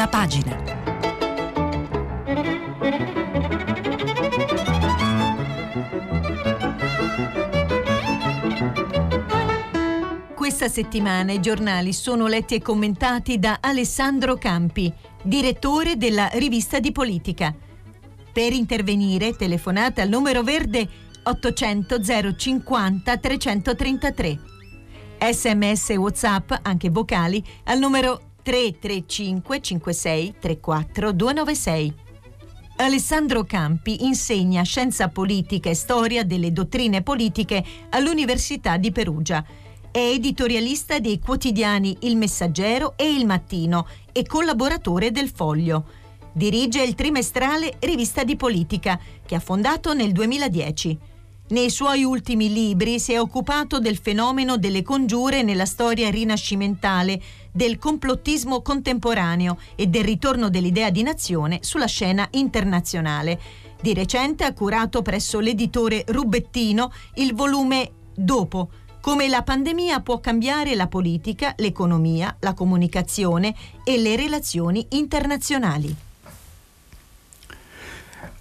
prima pagina. Questa settimana i giornali sono letti e commentati da Alessandro Campi, direttore della rivista di politica. Per intervenire telefonate al numero verde 800 050 333. Sms WhatsApp, anche vocali, al numero 335 56 34 296. Alessandro Campi insegna scienza politica e storia delle dottrine politiche all'Università di Perugia. È editorialista dei quotidiani Il Messaggero e Il Mattino e collaboratore del Foglio. Dirige il trimestrale Rivista di Politica, che ha fondato nel 2010. Nei suoi ultimi libri si è occupato del fenomeno delle congiure nella storia rinascimentale, del complottismo contemporaneo e del ritorno dell'idea di nazione sulla scena internazionale. Di recente ha curato presso l'editore Rubettino il volume Dopo, come la pandemia può cambiare la politica, l'economia, la comunicazione e le relazioni internazionali.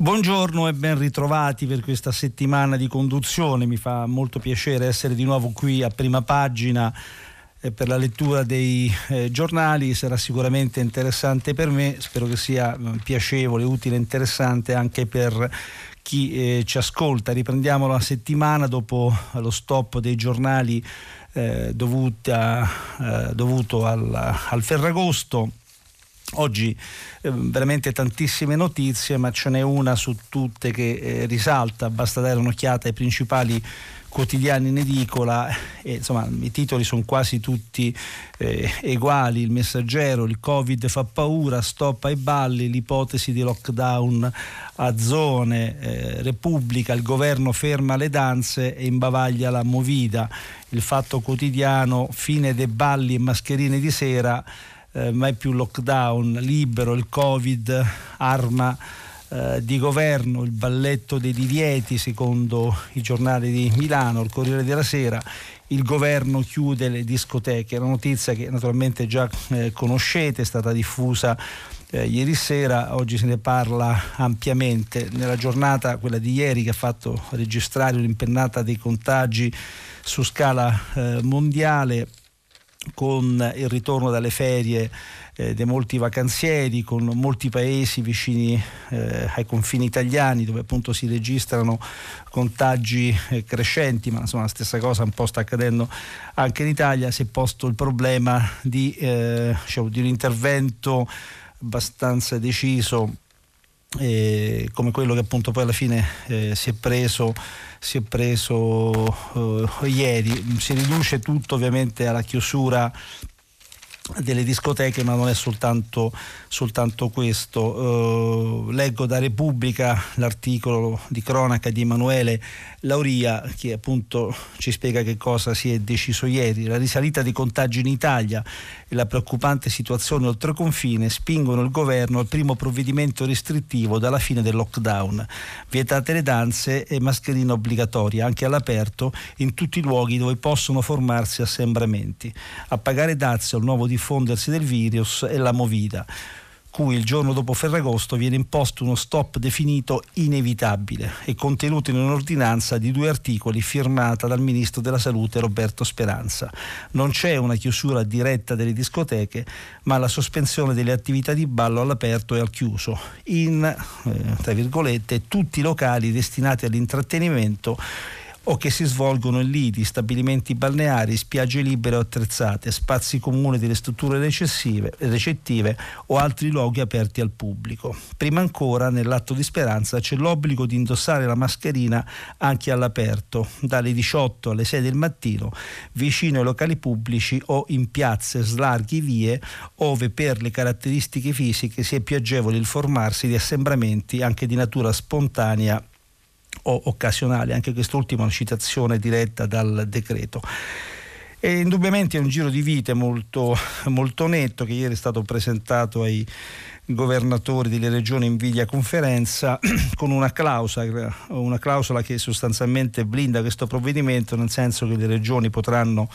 Buongiorno e ben ritrovati per questa settimana di conduzione. Mi fa molto piacere essere di nuovo qui a prima pagina eh, per la lettura dei eh, giornali. Sarà sicuramente interessante per me, spero che sia eh, piacevole, utile e interessante anche per chi eh, ci ascolta. Riprendiamo la settimana dopo lo stop dei giornali eh, dovuta, eh, dovuto al, al Ferragosto Oggi eh, veramente tantissime notizie, ma ce n'è una su tutte che eh, risalta, basta dare un'occhiata ai principali quotidiani in edicola e insomma i titoli sono quasi tutti eh, uguali, il messaggero, il covid fa paura, stop ai balli, l'ipotesi di lockdown a zone, eh, Repubblica, il governo ferma le danze e imbavaglia la movida, il fatto quotidiano, fine dei balli e mascherine di sera eh, mai più lockdown, libero, il Covid, arma eh, di governo, il balletto dei divieti secondo i giornali di Milano, il Corriere della Sera, il governo chiude le discoteche, una notizia che naturalmente già eh, conoscete, è stata diffusa eh, ieri sera, oggi se ne parla ampiamente. Nella giornata, quella di ieri, che ha fatto registrare un'impennata dei contagi su scala eh, mondiale, con il ritorno dalle ferie eh, dei molti vacanzieri, con molti paesi vicini eh, ai confini italiani dove appunto si registrano contagi eh, crescenti, ma insomma la stessa cosa un po' sta accadendo anche in Italia, si è posto il problema di, diciamo, di un intervento abbastanza deciso eh, come quello che appunto poi alla fine eh, si è preso si è preso uh, ieri. Si riduce tutto ovviamente alla chiusura delle discoteche, ma non è soltanto, soltanto questo. Uh, leggo da Repubblica l'articolo di cronaca di Emanuele Lauria che appunto ci spiega che cosa si è deciso ieri. La risalita dei contagi in Italia e la preoccupante situazione oltre confine spingono il governo al primo provvedimento restrittivo dalla fine del lockdown. Vietate le danze e mascherina obbligatoria anche all'aperto in tutti i luoghi dove possono formarsi assembramenti. A pagare dazio al nuovo diffondersi del virus è la Movida cui il giorno dopo Ferragosto viene imposto uno stop definito inevitabile e contenuto in un'ordinanza di due articoli firmata dal ministro della Salute Roberto Speranza. Non c'è una chiusura diretta delle discoteche, ma la sospensione delle attività di ballo all'aperto e al chiuso, in, eh, tutti i locali destinati all'intrattenimento o che si svolgono in lidi, stabilimenti balneari, spiagge libere o attrezzate, spazi comuni delle strutture recettive o altri luoghi aperti al pubblico. Prima ancora, nell'atto di speranza, c'è l'obbligo di indossare la mascherina anche all'aperto, dalle 18 alle 6 del mattino, vicino ai locali pubblici o in piazze, slarghi, vie, ove per le caratteristiche fisiche sia più agevole il formarsi di assembramenti anche di natura spontanea o occasionale, anche quest'ultima una citazione diretta dal decreto. E indubbiamente è un giro di vite molto, molto netto che ieri è stato presentato ai governatori delle regioni in videoconferenza con una clausola, una clausola che sostanzialmente blinda questo provvedimento nel senso che le regioni potranno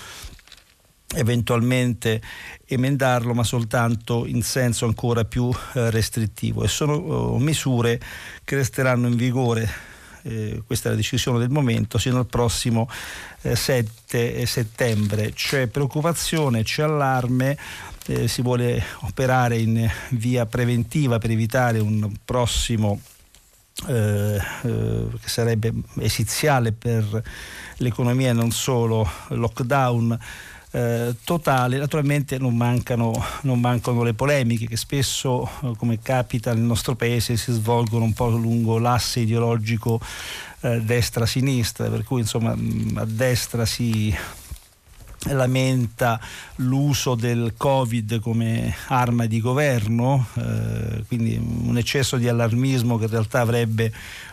eventualmente emendarlo ma soltanto in senso ancora più eh, restrittivo e sono oh, misure che resteranno in vigore eh, questa è la decisione del momento sino al prossimo eh, 7 settembre. C'è preoccupazione c'è allarme eh, si vuole operare in via preventiva per evitare un prossimo eh, eh, che sarebbe esiziale per l'economia e non solo lockdown eh, totale, naturalmente non mancano, non mancano, le polemiche che spesso, eh, come capita nel nostro paese, si svolgono un po' lungo l'asse ideologico eh, destra-sinistra, per cui insomma a destra si lamenta l'uso del Covid come arma di governo, eh, quindi un eccesso di allarmismo che in realtà avrebbe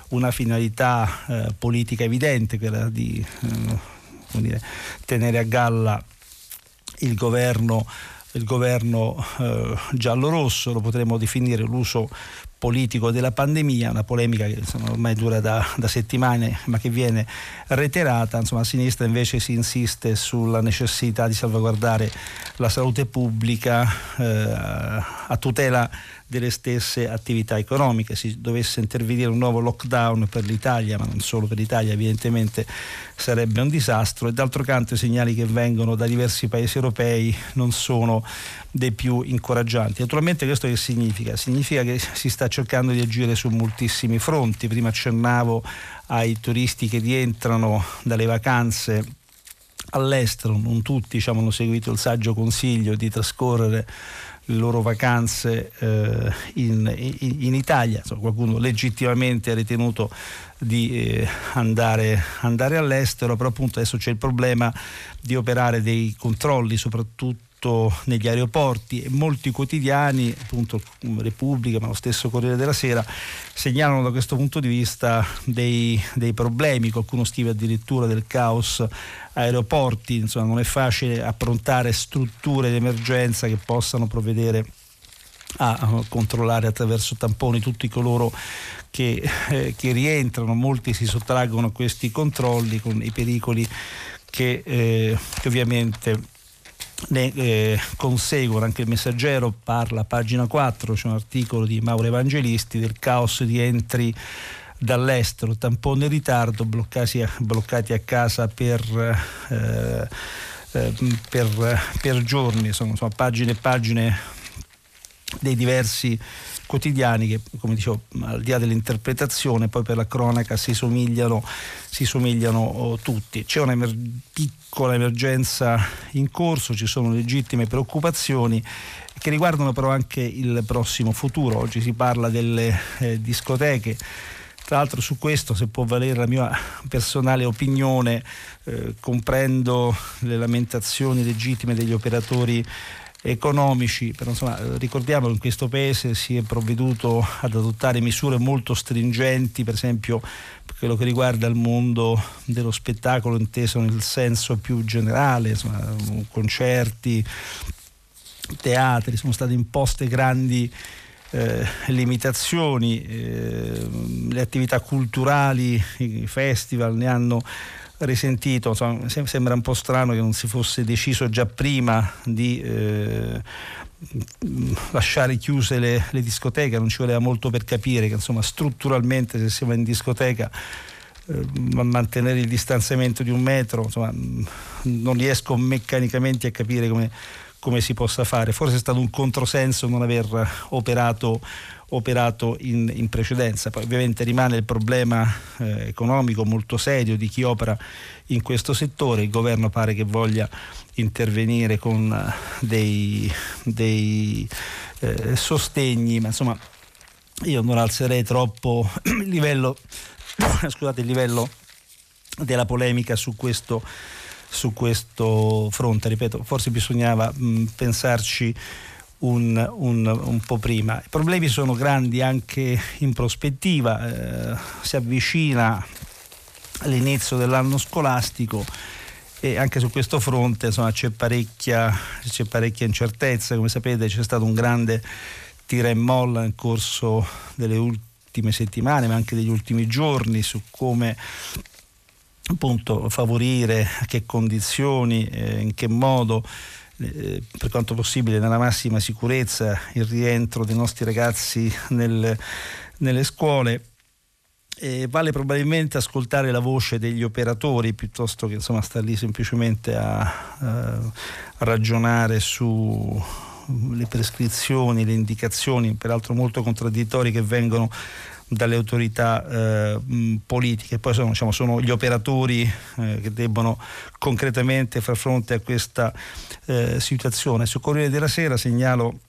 una finalità eh, politica evidente, quella di eh, dire, tenere a galla il governo, il governo eh, giallo-rosso, lo potremmo definire l'uso politico della pandemia, una polemica che insomma, ormai dura da, da, settimane ma che viene reiterata, insomma a sinistra invece si insiste sulla necessità di salvaguardare la salute pubblica eh, a tutela delle stesse attività economiche. Se dovesse intervenire un nuovo lockdown per l'Italia, ma non solo per l'Italia, evidentemente sarebbe un disastro e d'altro canto i segnali che vengono da diversi paesi europei non sono dei più incoraggianti. Naturalmente questo che significa? Significa che si sta cercando di agire su moltissimi fronti. Prima accennavo ai turisti che rientrano dalle vacanze all'estero, non tutti diciamo, hanno seguito il saggio consiglio di trascorrere le loro vacanze eh, in, in, in, Italia, Insomma, qualcuno legittimamente ha ritenuto di eh, andare, andare all'estero, però appunto adesso c'è il problema di operare dei controlli soprattutto negli aeroporti e molti quotidiani, appunto Repubblica, ma lo stesso Corriere della Sera, segnalano da questo punto di vista dei, dei problemi, qualcuno scrive addirittura del caos aeroporti, insomma non è facile approntare strutture di emergenza che possano provvedere a controllare attraverso tamponi tutti coloro che, eh, che rientrano, molti si sottraggono a questi controlli con i pericoli che, eh, che ovviamente ne eh, conseguono anche il messaggero parla a pagina 4 c'è un articolo di Mauro Evangelisti del caos di entri dall'estero, tampone in ritardo, bloccati, bloccati a casa per, eh, eh, per, per giorni, sono, sono pagine e pagine dei diversi quotidiani che, come dicevo, al di là dell'interpretazione, poi per la cronaca si somigliano, si somigliano oh, tutti. C'è una emer- piccola emergenza in corso, ci sono legittime preoccupazioni che riguardano però anche il prossimo futuro. Oggi si parla delle eh, discoteche tra l'altro su questo, se può valere la mia personale opinione, eh, comprendo le lamentazioni legittime degli operatori economici, però insomma, ricordiamo che in questo paese si è provveduto ad adottare misure molto stringenti, per esempio per quello che riguarda il mondo dello spettacolo inteso nel senso più generale, insomma, concerti, teatri, sono state imposte grandi eh, limitazioni, eh, le attività culturali, i festival ne hanno risentito, insomma, sembra un po' strano che non si fosse deciso già prima di eh, lasciare chiuse le, le, discoteche, non ci voleva molto per capire che insomma strutturalmente se si va in discoteca eh, mantenere il distanziamento di un metro, insomma, non riesco meccanicamente a capire come come si possa fare. Forse è stato un controsenso non aver operato, operato in, in, precedenza. Poi ovviamente rimane il problema eh, economico molto serio di chi opera in questo settore. Il governo pare che voglia intervenire con eh, dei, dei eh, sostegni, ma insomma io non alzerei troppo il livello, scusate, il livello della polemica su questo su questo fronte. Ripeto, forse bisognava mh, pensarci un, un, un, po' prima. I problemi sono grandi anche in prospettiva, eh, si avvicina all'inizio dell'anno scolastico e anche su questo fronte insomma, c'è, parecchia, c'è parecchia incertezza. Come sapete c'è stato un grande tira e molla nel corso delle ultime settimane, ma anche degli ultimi giorni su come appunto favorire, a che condizioni, eh, in che modo eh, per quanto possibile nella massima sicurezza il rientro dei nostri ragazzi nel, nelle scuole. E vale probabilmente ascoltare la voce degli operatori piuttosto che insomma, star lì semplicemente a, a ragionare sulle prescrizioni, le indicazioni, peraltro molto contraddittorie che vengono dalle autorità eh, politiche, poi sono, diciamo, sono gli operatori eh, che debbono concretamente far fronte a questa eh, situazione. Su Corriere della Sera segnalo,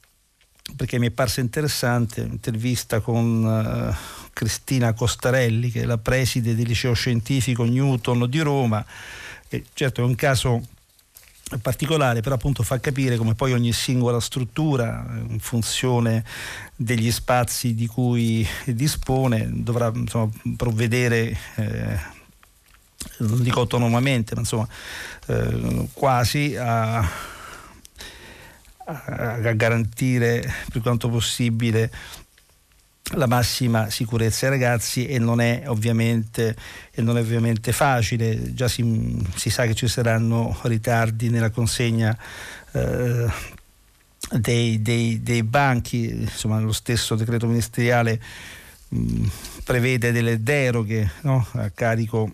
perché mi è parsa interessante, un'intervista con eh, Cristina Costarelli, che è la preside del liceo scientifico Newton di Roma, e certo è un caso particolare, però appunto fa capire come poi ogni singola struttura, in funzione degli spazi di cui dispone, dovrà insomma, provvedere. Eh, non dico autonomamente, ma insomma eh, quasi a, a, garantire per quanto possibile la massima sicurezza ai ragazzi e non è ovviamente, non è ovviamente facile, già si, si, sa che ci saranno ritardi nella consegna eh, dei, dei, dei, banchi, insomma lo stesso decreto ministeriale mh, prevede delle deroghe no? a carico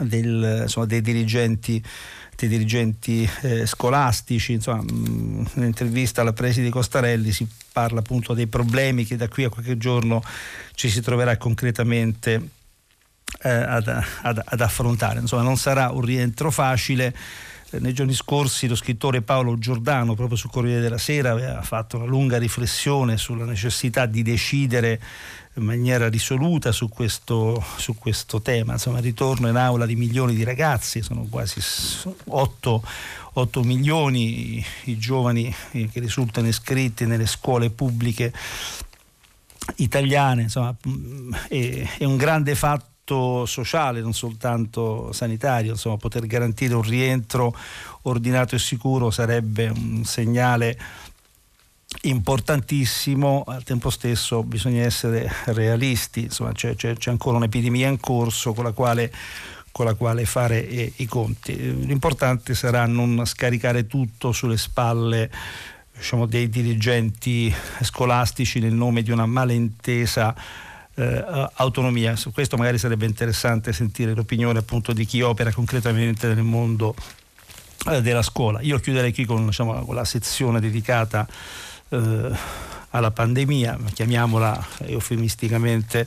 del, insomma, dei dirigenti dei dirigenti eh, scolastici, insomma, mh, nell'intervista alla preside Costarelli si parla appunto dei problemi che da qui a qualche giorno ci si troverà concretamente eh, ad, ad, ad, affrontare. Insomma, non sarà un rientro facile. Eh, nei giorni scorsi lo scrittore Paolo Giordano, proprio sul Corriere della Sera, aveva fatto una lunga riflessione sulla necessità di decidere in maniera risoluta su questo, su questo tema. Insomma, ritorno in aula di milioni di ragazzi, sono quasi 8, 8 milioni i giovani che risultano iscritti nelle scuole pubbliche italiane, insomma, è, è un grande fatto sociale, non soltanto sanitario, insomma, poter garantire un rientro ordinato e sicuro sarebbe un segnale importantissimo, al tempo stesso bisogna essere realisti, insomma c'è, c'è, c'è ancora un'epidemia in corso con la quale, con la quale fare eh, i conti. L'importante sarà non scaricare tutto sulle spalle diciamo, dei dirigenti scolastici nel nome di una malintesa eh, autonomia. Su questo magari sarebbe interessante sentire l'opinione appunto di chi opera concretamente nel mondo eh, della scuola. Io chiuderei qui con, diciamo, con la sezione dedicata alla pandemia, chiamiamola eufemisticamente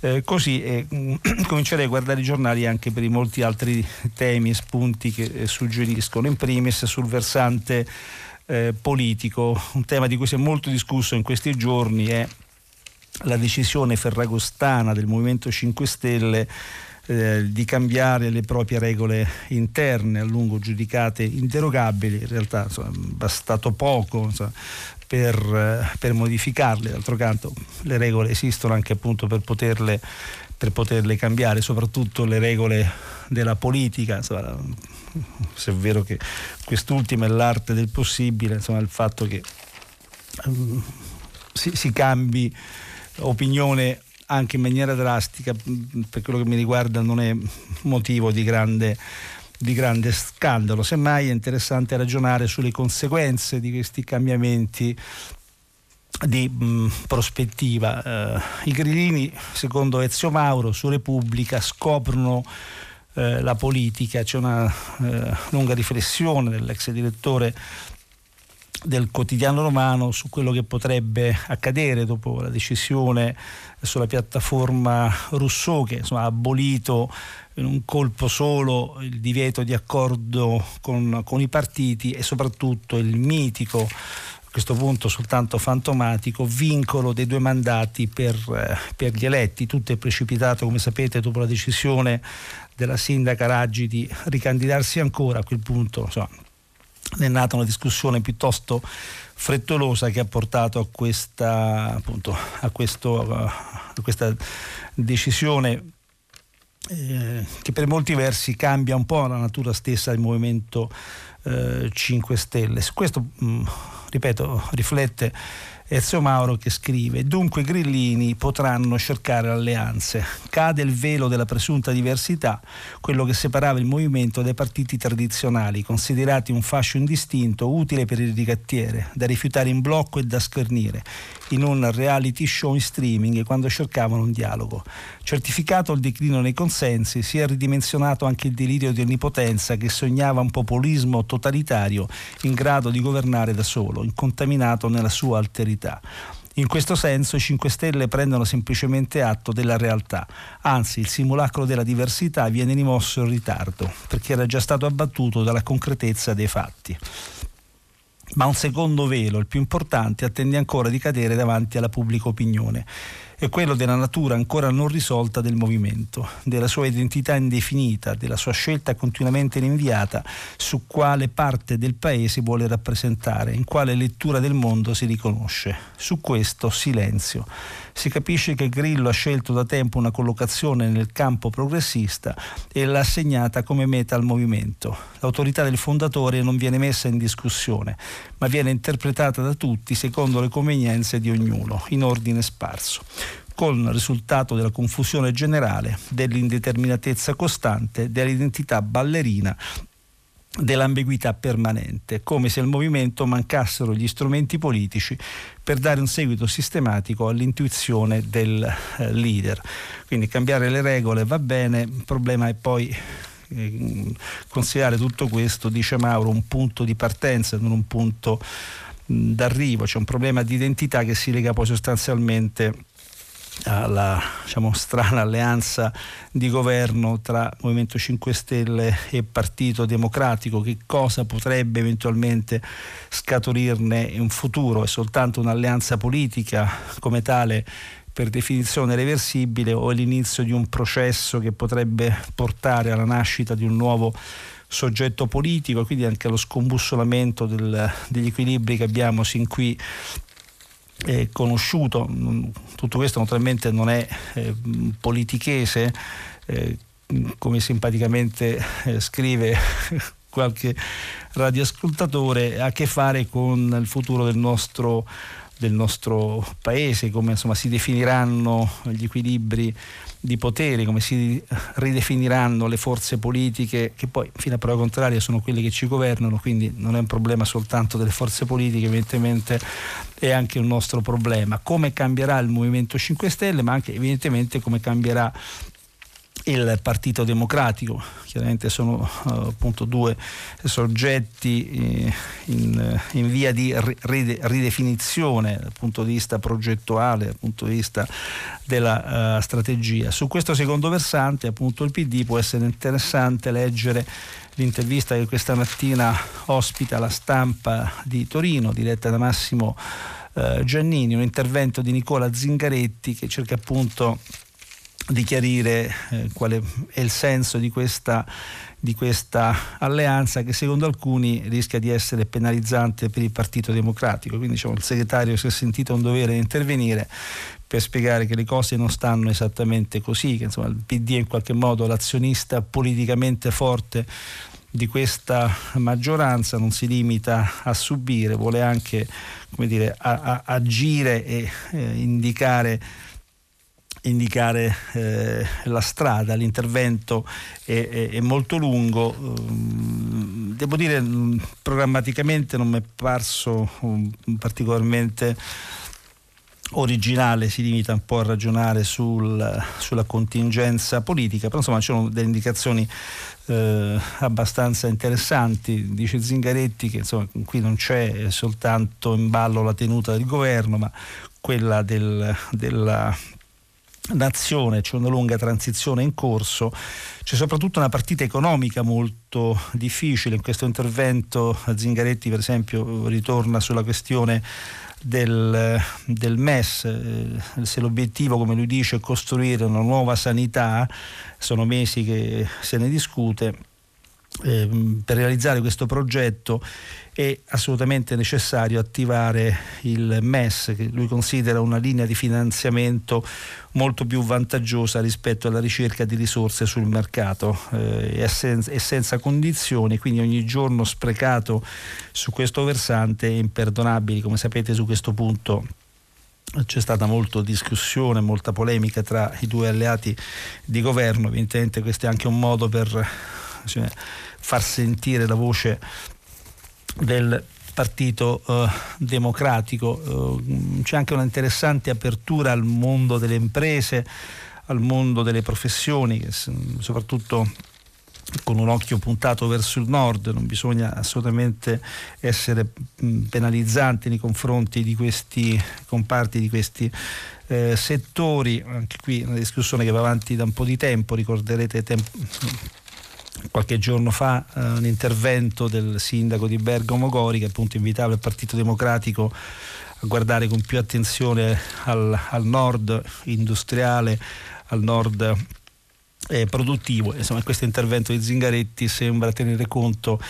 eh, così, e mm, comincerei a guardare i giornali anche per i molti altri temi e spunti che eh, suggeriscono, in primis sul versante eh, politico, un tema di cui si è molto discusso in questi giorni è la decisione ferragostana del Movimento 5 Stelle eh, di cambiare le proprie regole interne a lungo giudicate interrogabili, in realtà insomma, bastato poco insomma, per, per, modificarle, d'altro canto le regole esistono anche appunto per poterle, per poterle cambiare, soprattutto le regole della politica, insomma, se è vero che quest'ultima è l'arte del possibile, insomma il fatto che um, si, si cambi opinione anche in maniera drastica, per quello che mi riguarda non è motivo di grande di grande scandalo. Semmai è interessante ragionare sulle conseguenze di questi cambiamenti di mh, prospettiva. Eh, I grillini, secondo Ezio Mauro, su Repubblica scoprono eh, la politica, c'è una eh, lunga riflessione dell'ex direttore del quotidiano romano su quello che potrebbe accadere dopo la decisione sulla piattaforma Rousseau che insomma, ha abolito in un colpo solo il divieto di accordo con, con i partiti e soprattutto il mitico a questo punto soltanto fantomatico vincolo dei due mandati per, eh, per, gli eletti. Tutto è precipitato, come sapete, dopo la decisione della sindaca Raggi di ricandidarsi ancora. A quel punto insomma, è nata una discussione piuttosto frettolosa che ha portato a questa, appunto, a questo, a questa decisione eh, che per molti versi cambia un po' la natura stessa del movimento eh, 5 Stelle. Questo, mh, ripeto, riflette Ezio Mauro che scrive dunque i grillini potranno cercare alleanze. Cade il velo della presunta diversità quello che separava il movimento dai partiti tradizionali considerati un fascio indistinto utile per il ricattiere da rifiutare in blocco e da schernire in un reality show in streaming quando cercavano un dialogo. Certificato il declino nei consensi si è ridimensionato anche il delirio di onnipotenza che sognava un populismo totalitario in grado di governare da solo incontaminato nella sua alterità verità. In questo senso i 5 Stelle prendono semplicemente atto della realtà, anzi il simulacro della diversità viene rimosso in ritardo, perché era già stato abbattuto dalla concretezza dei fatti. Ma un secondo velo, il più importante, attende ancora di cadere davanti alla pubblica opinione è quello della natura ancora non risolta del movimento, della sua identità indefinita, della sua scelta continuamente rinviata su quale parte del paese vuole rappresentare, in quale lettura del mondo si riconosce. Su questo silenzio. Si capisce che Grillo ha scelto da tempo una collocazione nel campo progressista e l'ha assegnata come meta al movimento. L'autorità del fondatore non viene messa in discussione, ma viene interpretata da tutti secondo le convenienze di ognuno, in ordine sparso con il risultato della confusione generale, dell'indeterminatezza costante, dell'identità ballerina dell'ambiguità permanente, come se al movimento mancassero gli strumenti politici per dare un seguito sistematico all'intuizione del eh, leader. Quindi cambiare le regole va bene, il problema è poi eh, considerare tutto questo, dice Mauro, un punto di partenza, non un punto mh, d'arrivo, c'è un problema di identità che si lega poi sostanzialmente alla diciamo, strana alleanza di governo tra Movimento 5 Stelle e Partito Democratico, che cosa potrebbe eventualmente scaturirne in futuro? È soltanto un'alleanza politica come tale per definizione reversibile o è l'inizio di un processo che potrebbe portare alla nascita di un nuovo soggetto politico e quindi anche allo scombussolamento del, degli equilibri che abbiamo sin qui eh, conosciuto, tutto questo naturalmente non è eh, politichese, eh, come simpaticamente eh, scrive qualche radioascoltatore, ha a che fare con il futuro del nostro, del nostro paese, come insomma, si definiranno gli equilibri di potere, come si ridefiniranno le forze politiche, che poi fino a prova contraria sono quelle che ci governano, quindi non è un problema soltanto delle forze politiche, evidentemente è anche un nostro problema. Come cambierà il Movimento 5 Stelle, ma anche evidentemente come cambierà il Partito Democratico, chiaramente sono uh, appunto due soggetti eh, in, in, via di ride, ridefinizione dal punto di vista progettuale, dal punto di vista della uh, strategia. Su questo secondo versante appunto il PD può essere interessante leggere l'intervista che questa mattina ospita la stampa di Torino diretta da Massimo uh, Giannini, un intervento di Nicola Zingaretti che cerca appunto di chiarire eh, quale è il senso di questa, di questa, alleanza che secondo alcuni rischia di essere penalizzante per il Partito Democratico. Quindi diciamo, il segretario si è sentito un dovere intervenire per spiegare che le cose non stanno esattamente così, che insomma, il PD è in qualche modo l'azionista politicamente forte di questa maggioranza, non si limita a subire, vuole anche dire, a, a, agire e eh, indicare indicare eh, la strada, l'intervento è, è, è molto lungo, ehm, devo dire mm, programmaticamente non mi è parso um, particolarmente originale, si limita un po' a ragionare sul, sulla contingenza politica, però insomma ci sono delle indicazioni eh, abbastanza interessanti. Dice Zingaretti che insomma, qui non c'è soltanto in ballo la tenuta del governo, ma quella del, della nazione, c'è una lunga transizione in corso, c'è soprattutto una partita economica molto difficile. In questo intervento Zingaretti per esempio ritorna sulla questione del, del MES, eh, se l'obiettivo come lui dice è costruire una nuova sanità, sono mesi che se ne discute Ehm, per realizzare questo progetto è assolutamente necessario attivare il MES che lui considera una linea di finanziamento molto più vantaggiosa rispetto alla ricerca di risorse sul mercato eh, e, senza, e senza condizioni, quindi ogni giorno sprecato su questo versante è imperdonabile, come sapete su questo punto c'è stata molta discussione, molta polemica tra i due alleati di governo, evidentemente questo è anche un modo per cioè, far sentire la voce del Partito eh, Democratico. Eh, c'è anche un'interessante apertura al mondo delle imprese, al mondo delle professioni, soprattutto con un occhio puntato verso il nord, non bisogna assolutamente essere penalizzanti nei confronti di questi comparti, di questi eh, settori, anche qui una discussione che va avanti da un po' di tempo, ricorderete tempo, qualche giorno fa eh, un intervento del sindaco di Bergamo Gori che appunto invitava il Partito Democratico a guardare con più attenzione al, al nord industriale, al nord eh, produttivo. Insomma, questo intervento di Zingaretti sembra tenere conto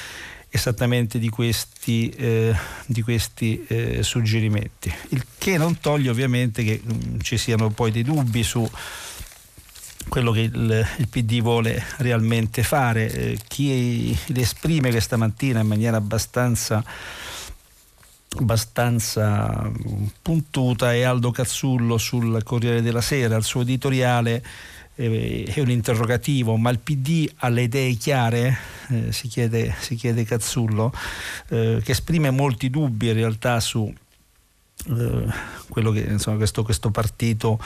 esattamente di questi, eh, di questi eh, suggerimenti. Il che non toglie ovviamente che mh, mm, ci siano poi dei dubbi su quello che il, il PD vuole realmente fare. Eh, chi l'esprime questa mattina in maniera abbastanza abbastanza puntuta è Aldo Cazzullo sul Corriere della Sera, il suo editoriale eh, è un interrogativo, ma il PD ha le idee chiare? Eh, si, chiede, si, chiede, Cazzullo, eh, che esprime molti dubbi in realtà su eh, quello che insomma, questo, questo partito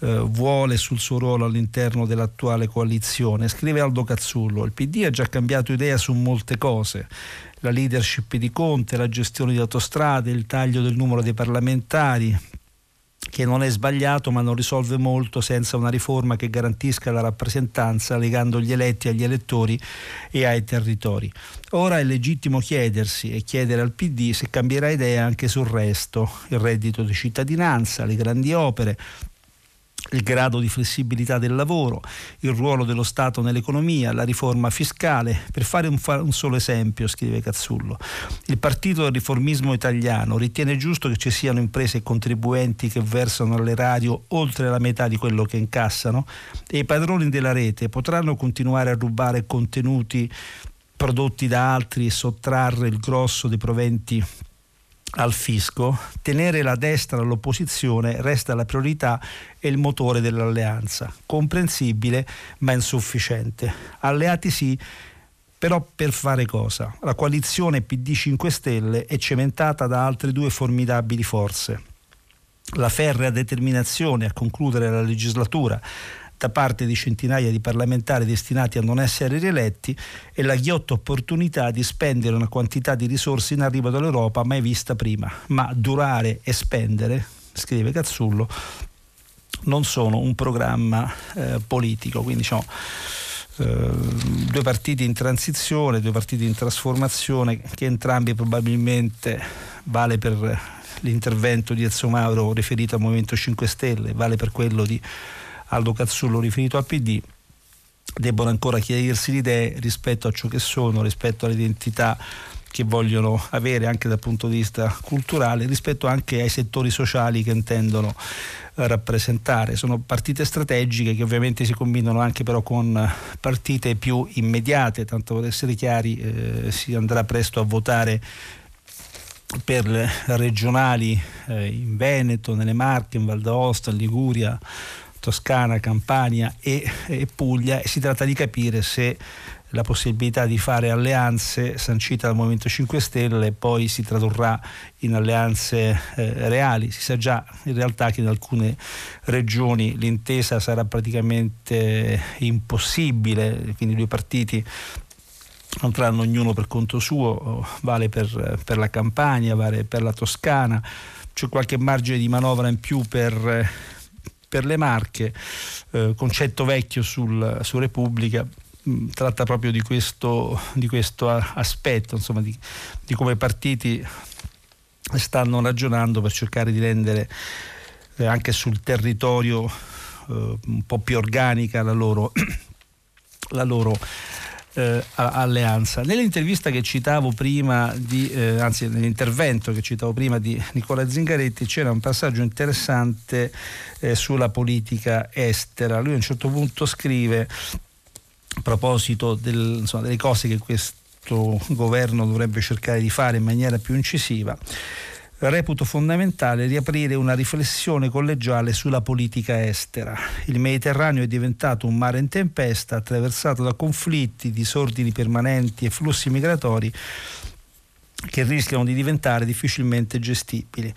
eh, vuole sul suo ruolo all'interno dell'attuale coalizione. Scrive Aldo Cazzullo, il PD ha già cambiato idea su molte cose la leadership di Conte, la gestione di autostrade, il taglio del numero dei parlamentari, che non è sbagliato ma non risolve molto senza una riforma che garantisca la rappresentanza legando gli eletti agli elettori e ai territori. Ora è legittimo chiedersi e chiedere al PD se cambierà idea anche sul resto, il reddito di cittadinanza, le grandi opere, il grado di flessibilità del lavoro, il ruolo dello Stato nell'economia, la riforma fiscale. Per fare un, un, solo esempio, scrive Cazzullo, il partito del riformismo italiano ritiene giusto che ci siano imprese e contribuenti che versano all'erario oltre la metà di quello che incassano e i padroni della rete potranno continuare a rubare contenuti prodotti da altri e sottrarre il grosso dei proventi al fisco, tenere la destra all'opposizione resta la priorità e il motore dell'alleanza. Comprensibile ma insufficiente. Alleati sì, però per fare cosa? La coalizione PD 5 Stelle è cementata da altre due formidabili forze. La ferrea determinazione a concludere la legislatura da parte di centinaia di parlamentari destinati a non essere rieletti e la ghiotta opportunità di spendere una quantità di risorse in arrivo dall'Europa mai vista prima. Ma durare e spendere, scrive Cazzullo, non sono un programma eh, politico. Quindi diciamo, eh, due partiti in transizione, due partiti in trasformazione che entrambi probabilmente vale per l'intervento di Ezio Mauro riferito al Movimento 5 Stelle, vale per quello di Aldo Cazzullo riferito al PD debbono ancora chiarirsi le idee rispetto a ciò che sono, rispetto all'identità che vogliono avere anche dal punto di vista culturale, rispetto anche ai settori sociali che intendono eh, rappresentare. Sono partite strategiche che ovviamente si combinano anche però con partite più immediate, tanto per essere chiari eh, si andrà presto a votare per le regionali eh, in Veneto, nelle Marche, in Val d'Aosta, in Liguria, Toscana, Campania e, e Puglia e si tratta di capire se la possibilità di fare alleanze sancita dal Movimento 5 Stelle poi si tradurrà in alleanze eh, reali. Si sa già in realtà che in alcune regioni l'intesa sarà praticamente impossibile, quindi i due partiti andranno ognuno per conto suo, vale per, per la Campania, vale per la Toscana, c'è qualche margine di manovra in più per per le Marche, eh, concetto vecchio sul, su Repubblica, mm, tratta proprio di questo, di questo aspetto, insomma, di, di, come i partiti stanno ragionando per cercare di rendere eh, anche sul territorio eh, un po' più organica la loro, la loro eh, alleanza. Nell'intervista che citavo prima di, eh, anzi nell'intervento che citavo prima di Nicola Zingaretti c'era un passaggio interessante eh, sulla politica estera. Lui a un certo punto scrive a proposito del, insomma, delle cose che questo governo dovrebbe cercare di fare in maniera più incisiva. Reputo fondamentale riaprire una riflessione collegiale sulla politica estera. Il Mediterraneo è diventato un mare in tempesta, attraversato da conflitti, disordini permanenti e flussi migratori che rischiano di diventare difficilmente gestibili.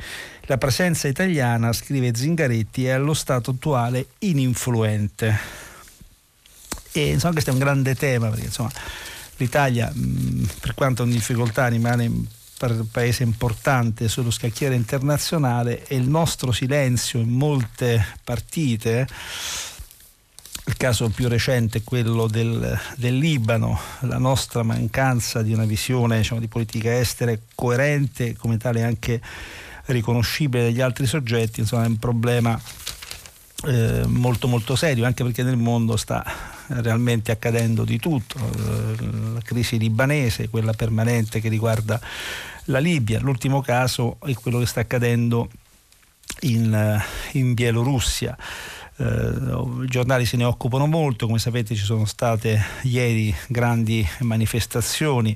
La presenza italiana, scrive Zingaretti, è allo stato attuale ininfluente. E insomma questo è un grande tema perché insomma l'Italia per quanto in difficoltà rimane un paese importante sullo scacchiere internazionale e il nostro silenzio in molte partite il caso più recente è quello del, del, Libano, la nostra mancanza di una visione diciamo, di politica estera coerente, come tale anche riconoscibile dagli altri soggetti, insomma è un problema eh, molto molto serio, anche perché nel mondo sta realmente accadendo di tutto, eh, la crisi libanese, quella permanente che riguarda la Libia, l'ultimo caso è quello che sta accadendo in, eh, in Bielorussia. Eh, I giornali se ne occupano molto, come sapete ci sono state ieri grandi manifestazioni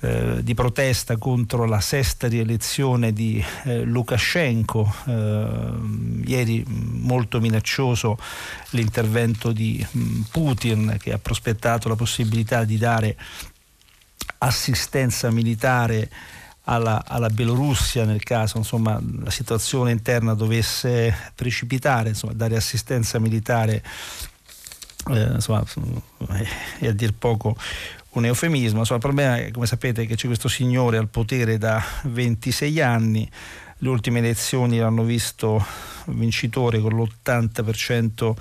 eh, di protesta contro la sesta rielezione di eh, Lukashenko. Ieri molto minaccioso l'intervento di mm, Putin che ha prospettato la possibilità di dare assistenza militare alla, alla Bielorussia nel caso insomma, la situazione interna dovesse precipitare, insomma, dare assistenza militare eh, insomma, è a dir poco un eufemismo. Insomma, il problema è, come sapete, che c'è questo signore al potere da 26 anni, le ultime elezioni l'hanno visto vincitore con l'80%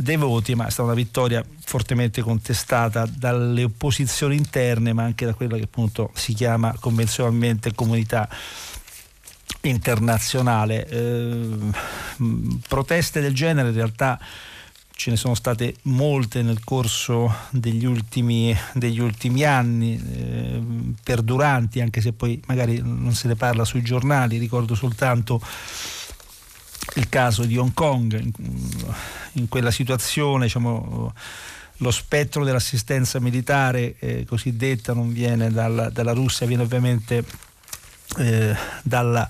dei voti, ma è stata una vittoria fortemente contestata dalle opposizioni interne, ma anche da quella che appunto si chiama convenzionalmente comunità internazionale. Eh, proteste del genere in realtà ce ne sono state molte nel corso degli ultimi, degli ultimi anni, eh, perduranti, anche se poi magari non se ne parla sui giornali, ricordo soltanto il caso di Hong Kong, in, in quella situazione diciamo, lo spettro dell'assistenza militare eh, cosiddetta non viene dalla, dalla, Russia, viene ovviamente eh, dalla,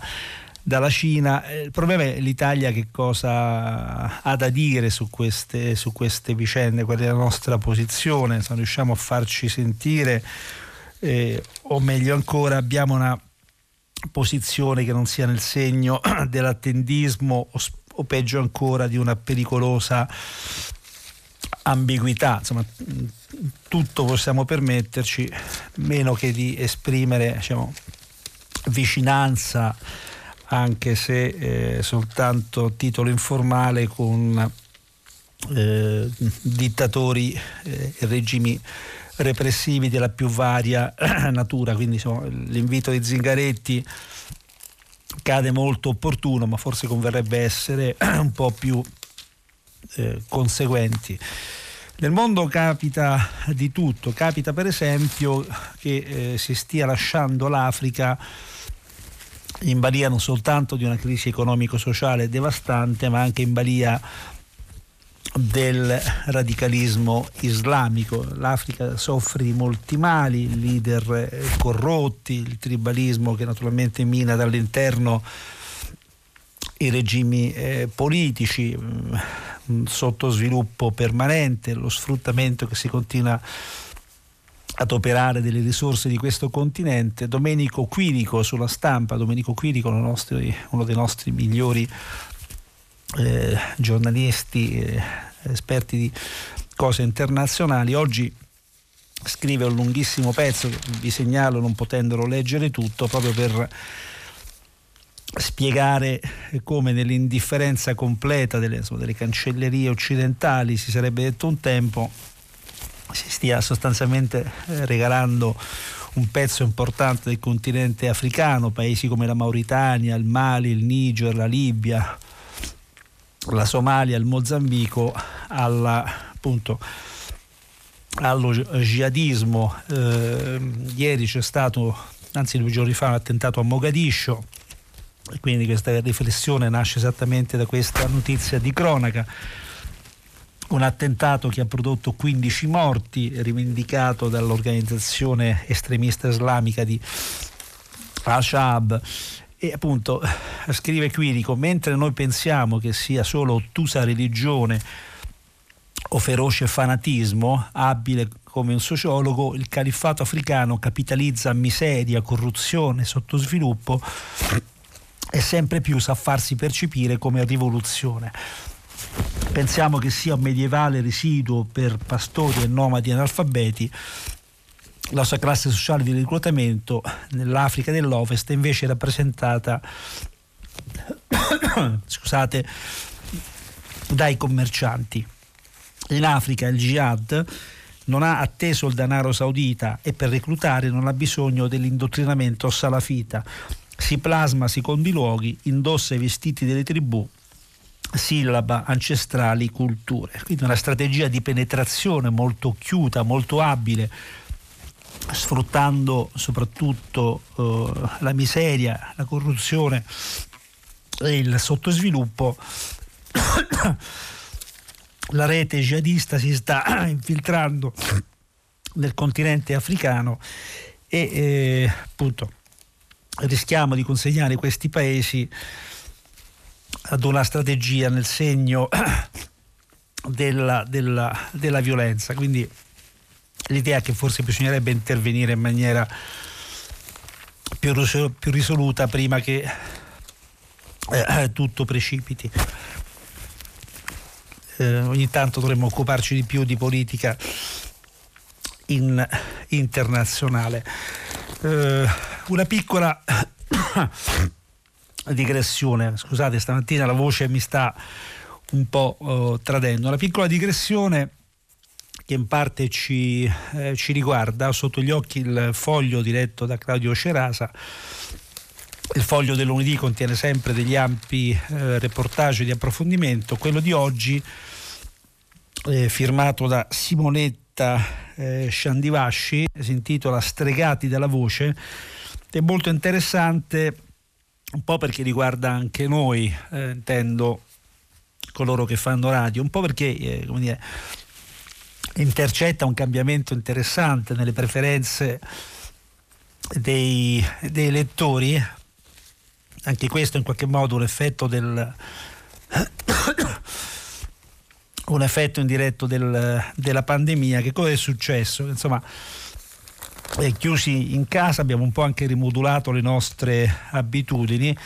dalla, Cina. Eh, il problema è l'Italia che cosa ha da dire su queste, su queste vicende, qual è la nostra posizione, se non riusciamo a farci sentire eh, o meglio ancora abbiamo una posizione che non sia nel segno dell'attendismo o, o peggio ancora di una pericolosa ambiguità, insomma tutto possiamo permetterci meno che di esprimere diciamo, vicinanza anche se eh, soltanto titolo informale con eh, dittatori e eh, regimi repressivi della più varia natura, quindi insomma, l'invito di Zingaretti cade molto opportuno, ma forse converrebbe essere un po' più eh, conseguenti. Nel mondo capita di tutto, capita per esempio che eh, si stia lasciando l'Africa in balia non soltanto di una crisi economico-sociale devastante, ma anche in balia del radicalismo islamico. L'Africa soffre di molti mali, leader corrotti, il tribalismo che naturalmente mina dall'interno i regimi eh, politici, un mm, sottosviluppo permanente, lo sfruttamento che si continua ad operare delle risorse di questo continente. Domenico Quirico sulla stampa, Domenico Quirico uno dei nostri migliori eh, giornalisti, eh, esperti di cose internazionali, oggi scrive un lunghissimo pezzo vi segnalo non potendolo leggere tutto proprio per spiegare come nell'indifferenza completa delle, insomma, delle cancellerie occidentali si sarebbe detto un tempo si stia sostanzialmente eh, regalando un pezzo importante del continente africano, paesi come la Mauritania, il Mali, il Niger, la Libia, la Somalia, il Mozambico alla, appunto, allo jihadismo. Eh, ieri c'è stato, anzi due giorni fa, un attentato a Mogadiscio e quindi questa riflessione nasce esattamente da questa notizia di cronaca. Un attentato che ha prodotto 15 morti, rivendicato dall'organizzazione estremista islamica di Al-Shabaab E appunto scrive Quirico, mentre noi pensiamo che sia solo ottusa religione o feroce fanatismo, abile come un sociologo, il califfato africano capitalizza miseria, corruzione, sottosviluppo e sempre più sa farsi percepire come rivoluzione. Pensiamo che sia un medievale residuo per pastori e nomadi analfabeti la sua classe sociale di reclutamento nell'Africa dell'Ovest è invece rappresentata scusate, dai commercianti. In Africa il jihad non ha atteso il denaro saudita e per reclutare non ha bisogno dell'indottrinamento salafita. Si plasma secondo i luoghi, indossa i vestiti delle tribù, sillaba ancestrali culture. Quindi una strategia di penetrazione molto chiuta, molto abile sfruttando soprattutto eh, la miseria, la corruzione e il sottosviluppo, la rete jihadista si sta infiltrando nel continente africano e eh, appunto rischiamo di consegnare questi paesi ad una strategia nel segno della, della, della violenza. Quindi l'idea che forse bisognerebbe intervenire in maniera più, più risoluta prima che eh, tutto precipiti. Eh, ogni tanto dovremmo occuparci di più di politica in, internazionale. Eh, una piccola digressione, scusate stamattina la voce mi sta un po' oh, tradendo, una piccola digressione che in parte ci, eh, ci riguarda. Sotto gli occhi il foglio diretto da Claudio Cerasa. Il foglio del lunedì contiene sempre degli ampi eh, reportage di approfondimento. Quello di oggi, eh, firmato da Simonetta eh, Sciandivasci, si intitola Stregati dalla voce, è molto interessante un po' perché riguarda anche noi, eh, intendo coloro che fanno radio, un po' perché eh, come dire, intercetta un cambiamento interessante nelle preferenze dei, dei lettori, anche questo in qualche modo un effetto del un effetto indiretto del, della pandemia, che cosa è successo? Insomma, eh, chiusi in casa abbiamo un po' anche rimodulato le nostre abitudini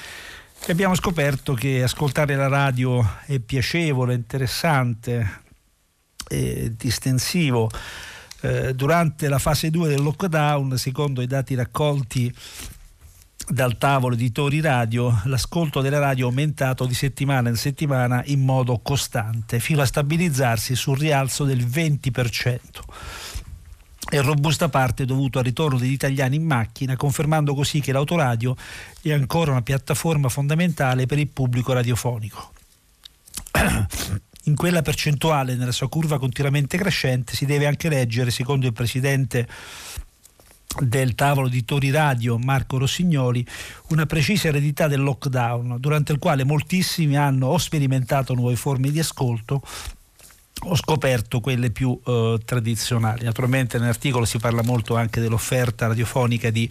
e abbiamo scoperto che ascoltare la radio è piacevole, interessante, eh, distensivo. Eh, durante la fase 2 del lockdown, secondo i dati raccolti dal tavolo editori radio, l'ascolto della radio è aumentato di settimana in settimana in modo costante, fino a stabilizzarsi sul rialzo del 20% e robusta parte dovuto al ritorno degli italiani in macchina, confermando così che l'autoradio è ancora una piattaforma fondamentale per il pubblico radiofonico. In quella percentuale, nella sua curva continuamente crescente, si deve anche leggere, secondo il presidente del tavolo di Tori Radio Marco Rossignoli una precisa eredità del lockdown durante il quale moltissimi hanno o sperimentato nuove forme di ascolto o scoperto quelle più eh, tradizionali. Naturalmente nell'articolo si parla molto anche dell'offerta radiofonica di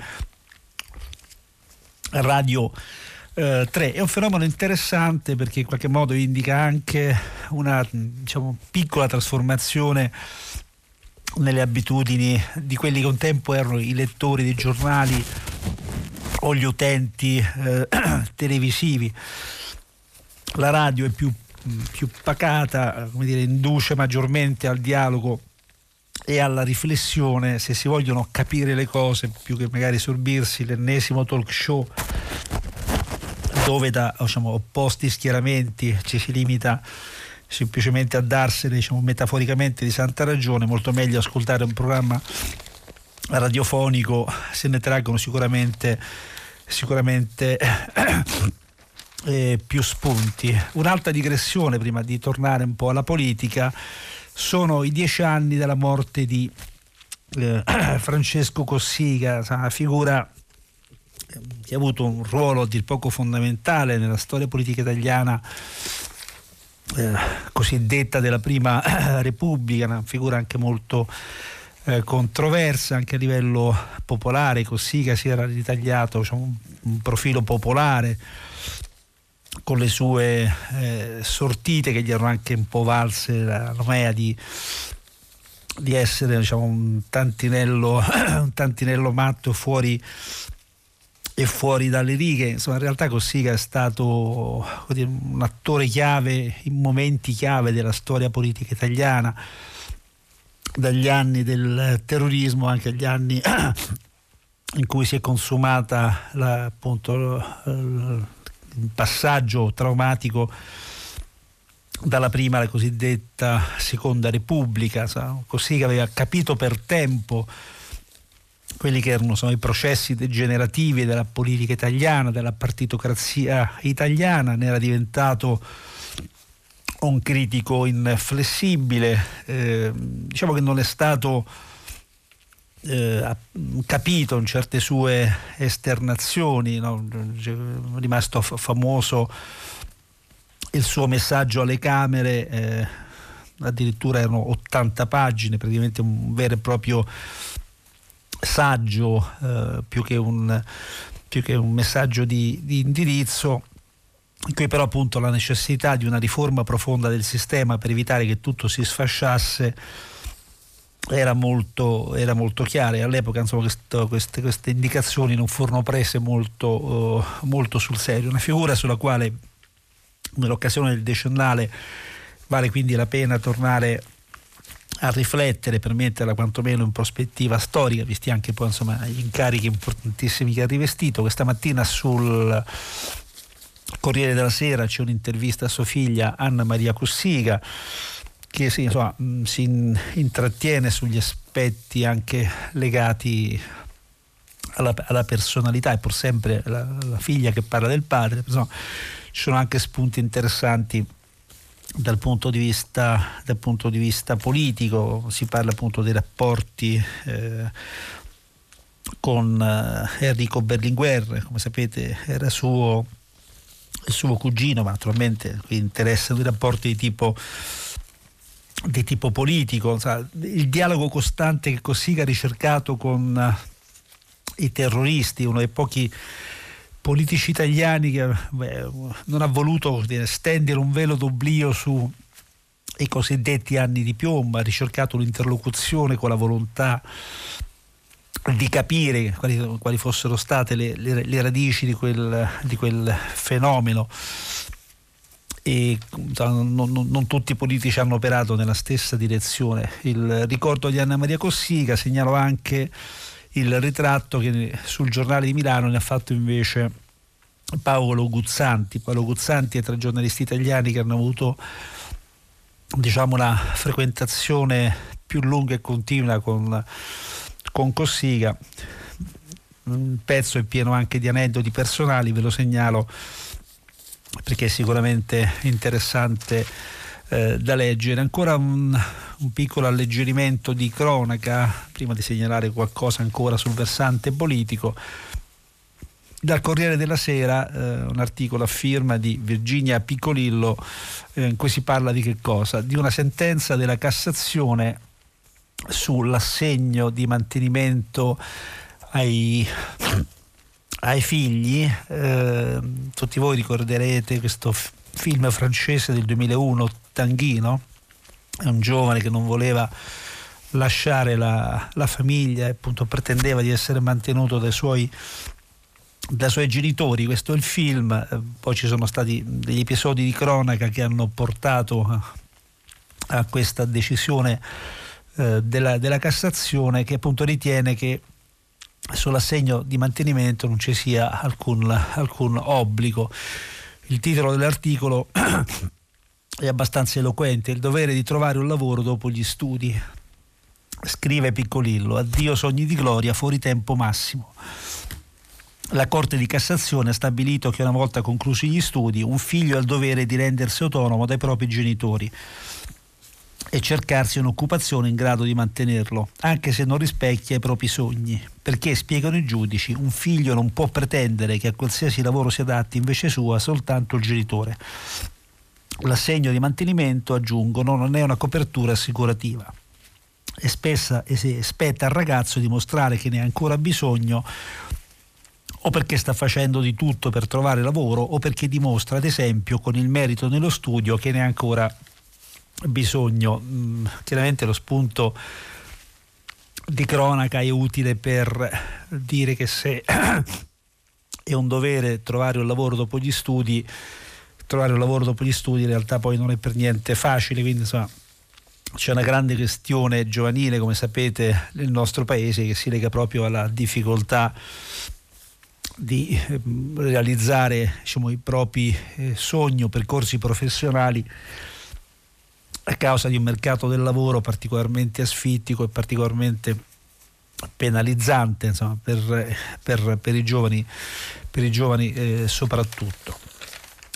Radio eh, 3. È un fenomeno interessante perché in qualche modo indica anche una diciamo, piccola trasformazione nelle abitudini di quelli che un tempo erano i lettori dei giornali o gli utenti eh, televisivi. La radio è più, più pacata, come dire, induce maggiormente al dialogo e alla riflessione se si vogliono capire le cose più che magari sorbirsi l'ennesimo talk show dove da diciamo, opposti schieramenti ci si limita semplicemente a darsene diciamo, metaforicamente di santa ragione, molto meglio ascoltare un programma radiofonico, se ne traggono sicuramente, sicuramente eh, più spunti. Un'altra digressione prima di tornare un po' alla politica sono i dieci anni della morte di eh, Francesco Cossiga, una figura che ha avuto un ruolo a dir poco fondamentale nella storia politica italiana eh, cosiddetta della prima Repubblica, una figura anche molto eh, controversa anche a livello popolare, Cossiga si era ritagliato diciamo, un, un, profilo popolare con le sue eh, sortite che gli erano anche un po' valse la nomea di, di essere diciamo, un, tantinello, un tantinello matto fuori e fuori dalle righe. Insomma, in realtà Cossiga è stato un attore chiave in momenti chiave della storia politica italiana dagli anni del terrorismo anche agli anni in cui si è consumata la, appunto, il passaggio traumatico dalla prima alla cosiddetta seconda repubblica, che aveva capito per tempo quelli che erano insomma, i processi degenerativi della politica italiana, della partitocrazia italiana, ne era diventato un critico inflessibile, eh, diciamo che non è stato eh, capito in certe sue esternazioni, no? è rimasto f- famoso il suo messaggio alle Camere, eh, addirittura erano 80 pagine, praticamente un vero e proprio saggio eh, più, che un, più, che un, messaggio di, di indirizzo in cui però appunto la necessità di una riforma profonda del sistema per evitare che tutto si sfasciasse era molto, era molto chiara e all'epoca insomma, questo, queste, queste, indicazioni non furono prese molto, uh, molto, sul serio. Una figura sulla quale nell'occasione del decennale vale quindi la pena tornare a riflettere per metterla quantomeno in prospettiva storica, visti anche poi insomma, gli incarichi importantissimi che ha rivestito. Questa mattina sul Corriere della Sera c'è un'intervista a sua figlia Anna Maria Cossiga che sì, insomma, mm, si intrattiene sugli aspetti anche legati alla, alla personalità, è pur sempre la, la, figlia che parla del padre, insomma, ci sono anche spunti interessanti dal punto di vista, dal punto di vista politico, si parla appunto dei rapporti eh, con eh, Enrico Berlinguer, come sapete era suo suo cugino, ma naturalmente qui interessano i rapporti di tipo, di tipo politico, il dialogo costante che Cossiga ha ricercato con uh, i terroristi, uno dei pochi politici italiani che beh, non ha voluto stendere un velo d'oblio sui cosiddetti anni di piombo, ha ricercato un'interlocuzione con la volontà di capire quali, quali fossero state le, le, le radici di quel, di quel, fenomeno e non, non, non, tutti i politici hanno operato nella stessa direzione. Il ricordo di Anna Maria Cossiga segnalo anche il ritratto che sul giornale di Milano ne ha fatto invece Paolo Guzzanti. Paolo Guzzanti è tra i giornalisti italiani che hanno avuto diciamo, una frequentazione più lunga e continua con con Cossiga. Un pezzo è pieno anche di aneddoti personali, ve lo segnalo perché è sicuramente interessante eh, da leggere. Ancora un, un, piccolo alleggerimento di cronaca, prima di segnalare qualcosa ancora sul versante politico. Dal Corriere della Sera eh, un articolo a firma di Virginia Piccolillo eh, in cui si parla di che cosa? Di una sentenza della Cassazione sull'assegno di mantenimento ai, ai figli. Eh, tutti voi ricorderete questo f- film francese del 2001, Tanghino, è un giovane che non voleva lasciare la, la famiglia e appunto pretendeva di essere mantenuto dai suoi dai suoi genitori, questo è il film, eh, poi ci sono stati degli episodi di cronaca che hanno portato a, a questa decisione eh, della, della, Cassazione che appunto ritiene che sull'assegno di mantenimento non ci sia alcun, alcun obbligo. Il titolo dell'articolo è abbastanza eloquente, il dovere di trovare un lavoro dopo gli studi. Scrive Piccolillo, addio sogni di gloria, fuori tempo massimo. La Corte di Cassazione ha stabilito che una volta conclusi gli studi un figlio ha il dovere di rendersi autonomo dai propri genitori e cercarsi un'occupazione in grado di mantenerlo, anche se non rispecchia i propri sogni. Perché, spiegano i giudici, un figlio non può pretendere che a qualsiasi lavoro si adatti invece sua soltanto il genitore. L'assegno di mantenimento, aggiungono, non è una copertura assicurativa. e spessa e spetta al ragazzo dimostrare che ne ha ancora bisogno o perché sta facendo di tutto per trovare lavoro o perché dimostra ad esempio con il merito nello studio che ne ha ancora bisogno. Mm, chiaramente lo spunto di cronaca è utile per dire che se è un dovere trovare un lavoro dopo gli studi, trovare un lavoro dopo gli studi in realtà poi non è per niente facile, quindi insomma c'è una grande questione giovanile, come sapete, nel nostro paese che si lega proprio alla difficoltà di ehm, realizzare diciamo, i propri eh, sogni o percorsi professionali a causa di un mercato del lavoro particolarmente asfittico e particolarmente penalizzante insomma, per, per, per, i giovani, per i giovani eh, soprattutto.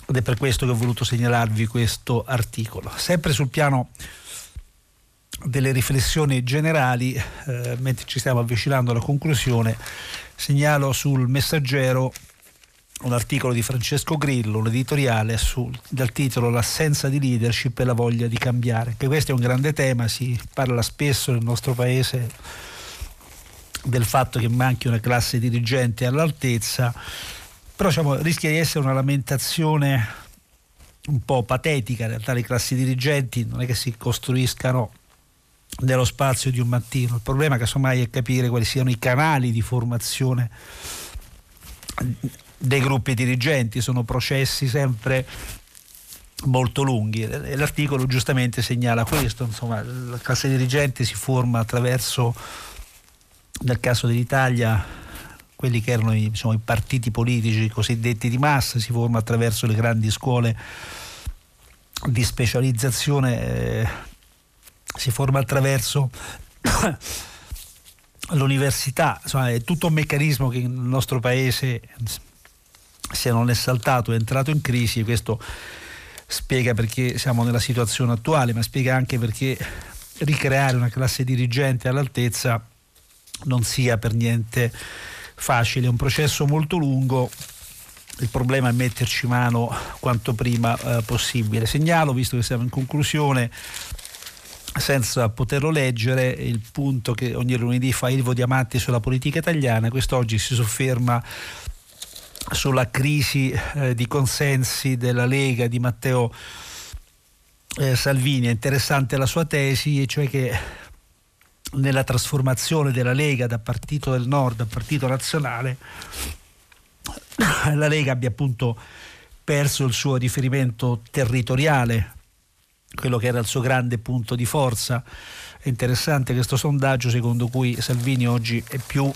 Ed è per questo che ho voluto segnalarvi questo articolo. Sempre sul piano delle riflessioni generali, eh, mentre ci stiamo avvicinando alla conclusione, segnalo sul messaggero un articolo di Francesco Grillo, un editoriale sul, dal titolo L'assenza di leadership e la voglia di cambiare. Che questo è un grande tema, si parla spesso nel nostro paese del fatto che manchi una classe dirigente all'altezza, però diciamo, rischia di essere una lamentazione un po' patetica, in realtà le classi dirigenti non è che si costruiscano nello spazio di un mattino, il problema casomai è capire quali siano i canali di formazione dei gruppi dirigenti, sono processi sempre molto lunghi. L'articolo giustamente segnala questo, insomma la classe dirigente si forma attraverso, nel caso dell'Italia, quelli che erano i, diciamo, i partiti politici cosiddetti di massa, si forma attraverso le grandi scuole di specializzazione, eh, si forma attraverso l'università, insomma è tutto un meccanismo che nel nostro paese se non è saltato è entrato in crisi, questo spiega perché siamo nella situazione attuale, ma spiega anche perché ricreare una classe dirigente all'altezza non sia per niente facile, è un processo molto lungo. Il problema è metterci mano quanto prima eh, possibile. Segnalo, visto che siamo in conclusione, senza poterlo leggere, il punto che ogni lunedì fa Ilvo Diamanti sulla politica italiana, quest'oggi si sofferma sulla crisi eh, di consensi della Lega di Matteo eh, Salvini. È interessante la sua tesi, cioè che nella trasformazione della Lega da partito del nord a partito nazionale, la Lega abbia appunto perso il suo riferimento territoriale, quello che era il suo grande punto di forza. È interessante questo sondaggio secondo cui Salvini oggi è più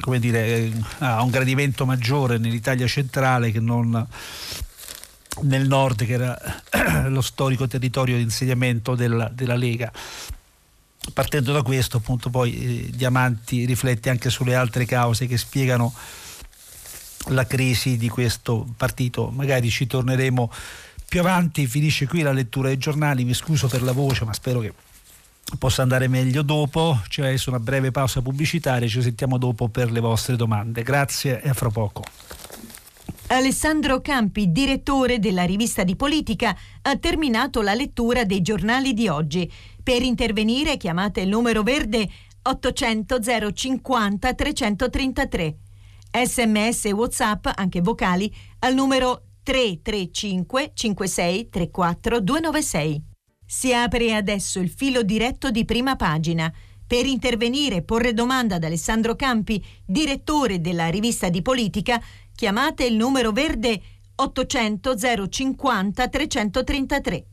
come dire, eh, ha un gradimento maggiore nell'Italia centrale che non nel nord, che era lo storico territorio di insediamento della, della Lega. Partendo da questo, appunto, poi eh, Diamanti riflette anche sulle altre cause che spiegano la crisi di questo partito. Magari ci torneremo più avanti, finisce qui la lettura dei giornali, mi scuso per la voce, ma spero che possa andare meglio dopo. C'è adesso una breve pausa pubblicitaria, ci sentiamo dopo per le vostre domande. Grazie e a fra poco. Alessandro Campi, direttore della rivista di politica, ha terminato la lettura dei giornali di oggi. Per intervenire chiamate il numero verde 800 050 333. Sms e WhatsApp, anche vocali, al numero 335 56 34 296. Si apre adesso il filo diretto di prima pagina. Per intervenire e porre domanda ad Alessandro Campi, direttore della rivista di politica, chiamate il numero verde 800 050 333.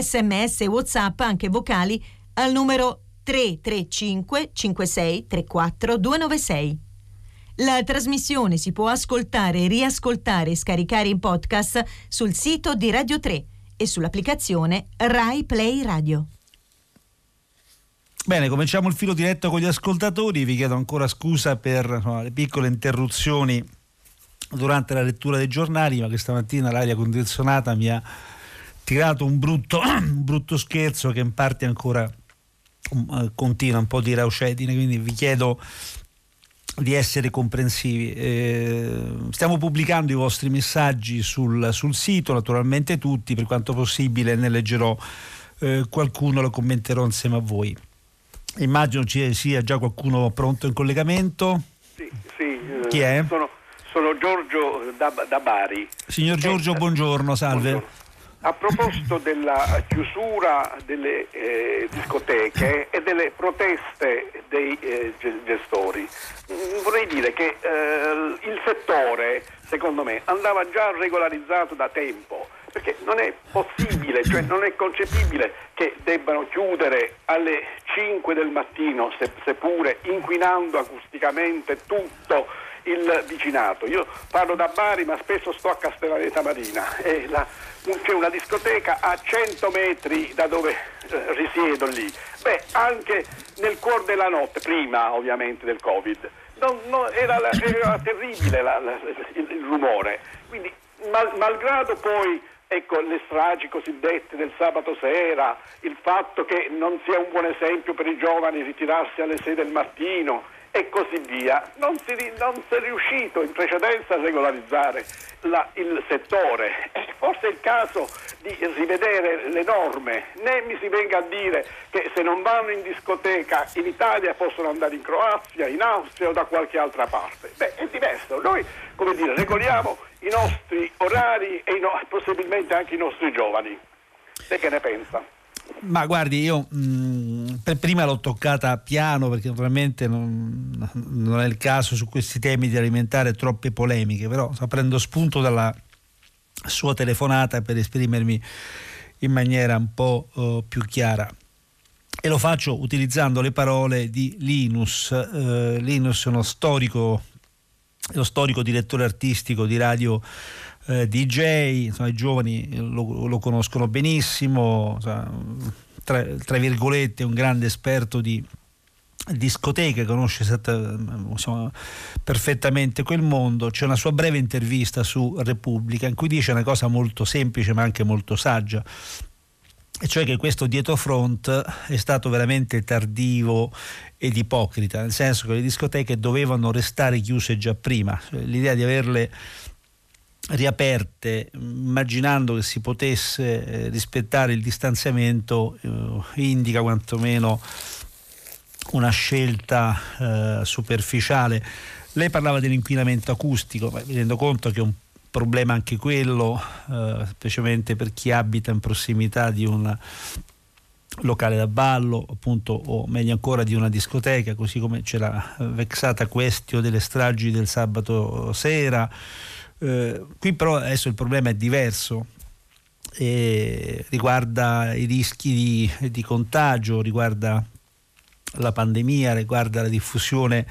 Sms e WhatsApp anche vocali al numero 335 56 34 296. La trasmissione si può ascoltare, riascoltare e scaricare in podcast sul sito di Radio 3 e sull'applicazione Rai Play Radio. Bene, cominciamo il filo diretto con gli ascoltatori. Vi chiedo ancora scusa per no, le piccole interruzioni durante la lettura dei giornali, ma questa mattina l'aria condizionata mi ha tirato un brutto, un brutto scherzo che in parte ancora um, continua un po' di raucedine, quindi vi chiedo di essere comprensivi. Eh, stiamo pubblicando i vostri messaggi sul, sul, sito, naturalmente tutti, per quanto possibile ne leggerò eh, qualcuno, lo commenterò insieme a voi. Immagino ci sia già qualcuno pronto in collegamento. Sì, sì. Chi è? Sono, sono Giorgio da, da, Bari. Signor Giorgio, eh, buongiorno, salve. Buongiorno. A proposito della chiusura delle eh, discoteche e delle proteste dei eh, gestori, mm, vorrei dire che eh, il settore, secondo me, andava già regolarizzato da tempo perché non è possibile, cioè non è concepibile che debbano chiudere alle 5 del mattino, seppure inquinando acusticamente tutto il vicinato. Io parlo da Bari ma spesso sto a Castellaneta Marina e la, c'è una discoteca a 100 metri da dove eh, risiedo lì. Beh, anche nel cuore della notte, prima ovviamente del Covid, non, non, era, era, terribile la, la, il, il, rumore. Quindi, mal, malgrado poi ecco, le stragi cosiddette del sabato sera, il fatto che non sia un buon esempio per i giovani ritirarsi alle 6 del mattino, e così via. Non si, non si è riuscito in precedenza a regolarizzare la, il settore. Forse è il caso di rivedere le norme. Né mi si venga a dire che se non vanno in discoteca in Italia possono andare in Croazia, in Austria o da qualche altra parte. Beh, è diverso. Noi, come dire, regoliamo i nostri orari e no, possibilmente anche i nostri giovani. Lei che ne pensa? Ma guardi, io mh, mm, per prima l'ho toccata piano perché naturalmente non, non, è il caso su questi temi di alimentare troppe polemiche, però so, prendo spunto dalla sua telefonata per esprimermi in maniera un po' uh, più chiara. E lo faccio utilizzando le parole di Linus. Uh, Linus è uno storico, lo storico direttore artistico di radio eh, DJ, insomma, i giovani lo, lo conoscono benissimo, insomma, tra, tra, virgolette un grande esperto di discoteche, conosce insomma, perfettamente quel mondo. C'è una sua breve intervista su Repubblica in cui dice una cosa molto semplice ma anche molto saggia e cioè che questo dietro front è stato veramente tardivo ed ipocrita, nel senso che le discoteche dovevano restare chiuse già prima, cioè, l'idea di averle riaperte immaginando che si potesse eh, rispettare il distanziamento eh, indica quantomeno una scelta eh, superficiale. Lei parlava dell'inquinamento acustico, ma mi rendo conto che è un problema anche quello, eh, specialmente per chi abita in prossimità di un locale da ballo, appunto, o meglio ancora di una discoteca, così come c'è la vexata questione delle stragi del sabato sera eh, qui però adesso il problema è diverso, e riguarda i rischi di, di, contagio, riguarda la pandemia, riguarda la diffusione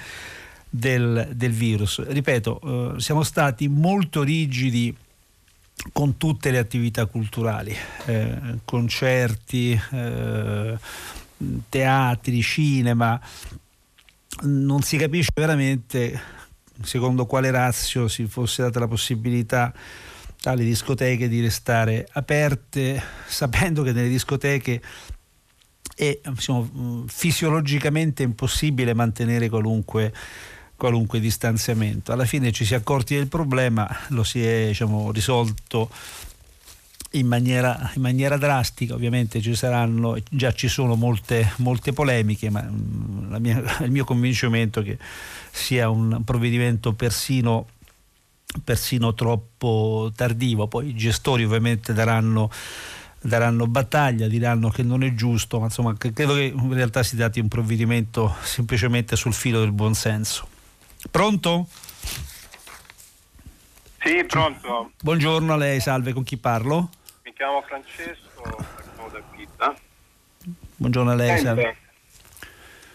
del, del virus. Ripeto, eh, siamo stati molto rigidi con tutte le attività culturali, eh, concerti, eh, teatri, cinema, non si capisce veramente secondo quale razio si fosse data la possibilità alle discoteche di restare aperte, sapendo che nelle discoteche è diciamo, fisiologicamente impossibile mantenere qualunque, qualunque, distanziamento. Alla fine ci si è accorti del problema, lo si è diciamo, risolto in maniera, in maniera, drastica, ovviamente ci saranno, già ci sono molte, molte polemiche, ma mia, il mio convincimento è che sia un provvedimento persino, persino troppo tardivo. Poi i gestori ovviamente daranno daranno battaglia, diranno che non è giusto, ma insomma credo che in realtà si tratti un provvedimento semplicemente sul filo del buonsenso. Pronto? Sì, pronto. Buongiorno a lei, salve, con chi parlo? Chiamo Francesco, sono da Pisa. Buongiorno a lei, salve.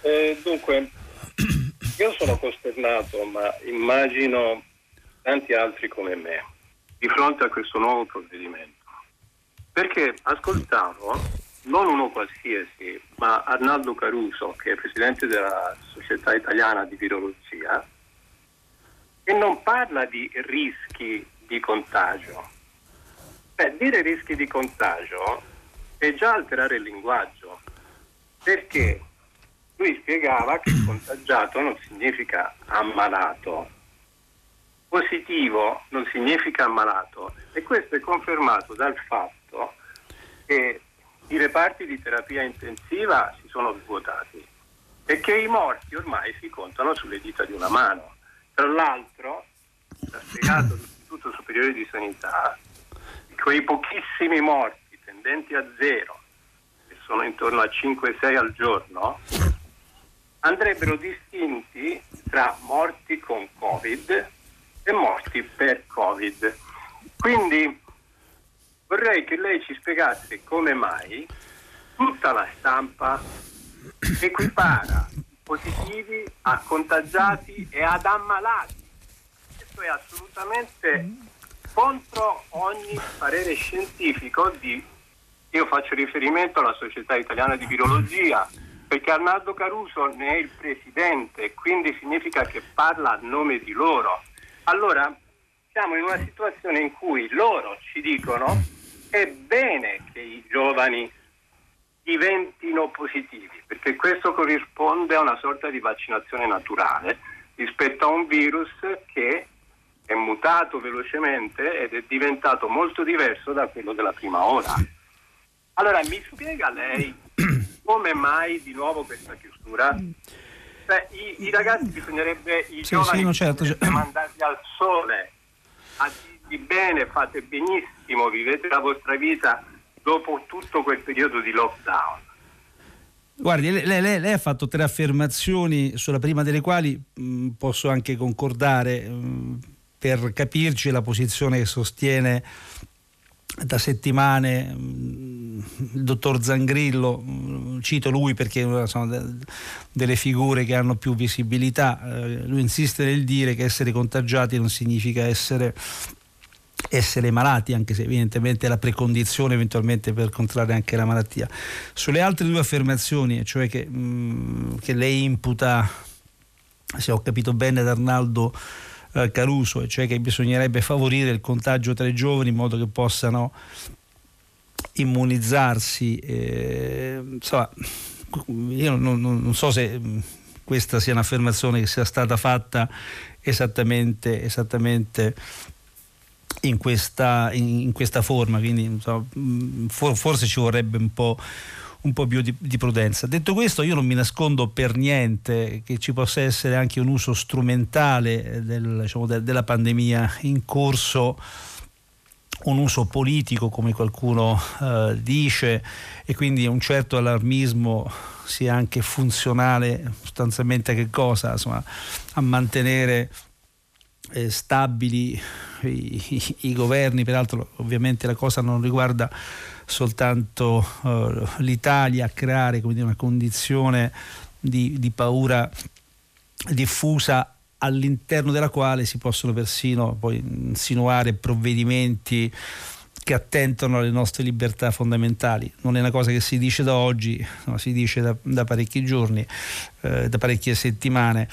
Eh, dunque, io sono costernato, ma immagino tanti altri come me, di fronte a questo nuovo provvedimento. Perché ascoltavo non uno qualsiasi, ma Arnaldo Caruso, che è presidente della Società Italiana di Virologia, e non parla di rischi di contagio. Beh, dire rischi di contagio è già alterare il linguaggio, perché lui spiegava che contagiato non significa ammalato, positivo non significa ammalato e questo è confermato dal fatto che i reparti di terapia intensiva si sono svuotati e che i morti ormai si contano sulle dita di una mano. Tra l'altro, ha spiegato l'Istituto Superiore di Sanità, quei pochissimi morti tendenti a zero, che sono intorno a 5-6 al giorno, andrebbero distinti tra morti con Covid e morti per Covid. Quindi vorrei che lei ci spiegasse come mai tutta la stampa equipara positivi a contagiati e ad ammalati. Questo è assolutamente contro ogni parere scientifico di io faccio riferimento alla Società Italiana di Virologia perché Arnaldo Caruso ne è il presidente, quindi significa che parla a nome di loro. Allora siamo in una situazione in cui loro ci dicono è bene che i giovani diventino positivi, perché questo corrisponde a una sorta di vaccinazione naturale rispetto a un virus che è mutato velocemente ed è diventato molto diverso da quello della prima ora. Allora mi spiega lei come mai di nuovo questa chiusura? Cioè, i, i, ragazzi bisognerebbe, i sì, giovani, sì, no, certo, certo. mandarli al sole, a dirgli bene, fate benissimo, vivete la vostra vita dopo tutto quel periodo di lockdown. Guardi, lei, lei, lei, ha fatto tre affermazioni sulla prima delle quali mh, posso anche concordare mh, per capirci la posizione che sostiene da settimane mh, il dottor Zangrillo, cito lui perché sono de, delle figure che hanno più visibilità, eh, lui insiste nel dire che essere contagiati non significa essere essere malati, anche se evidentemente è la precondizione eventualmente per contrarre anche la malattia. Sulle altre due affermazioni, cioè che, mm, che lei imputa, se ho capito bene, ad Arnaldo eh, Caruso, e cioè che bisognerebbe favorire il contagio tra i giovani in modo che possano immunizzarsi. Eh, insomma, io non, non, non so se mm, questa sia un'affermazione che sia stata fatta esattamente, esattamente in questa, in questa forma, quindi insomma, forse ci vorrebbe un po' un po' più di, di, prudenza. Detto questo, io non mi nascondo per niente che ci possa essere anche un uso strumentale del, diciamo, de, della pandemia in corso, un uso politico come qualcuno eh, dice e quindi un certo allarmismo sia anche funzionale sostanzialmente a che cosa? Insomma, a mantenere eh, stabili i, i, i, governi, peraltro ovviamente la cosa non riguarda soltanto uh, l'Italia, a creare dire, una condizione di, di paura diffusa all'interno della quale si possono persino poi insinuare provvedimenti che attentano alle nostre libertà fondamentali. Non è una cosa che si dice da oggi, no, si dice da, da parecchi giorni, eh, da parecchie settimane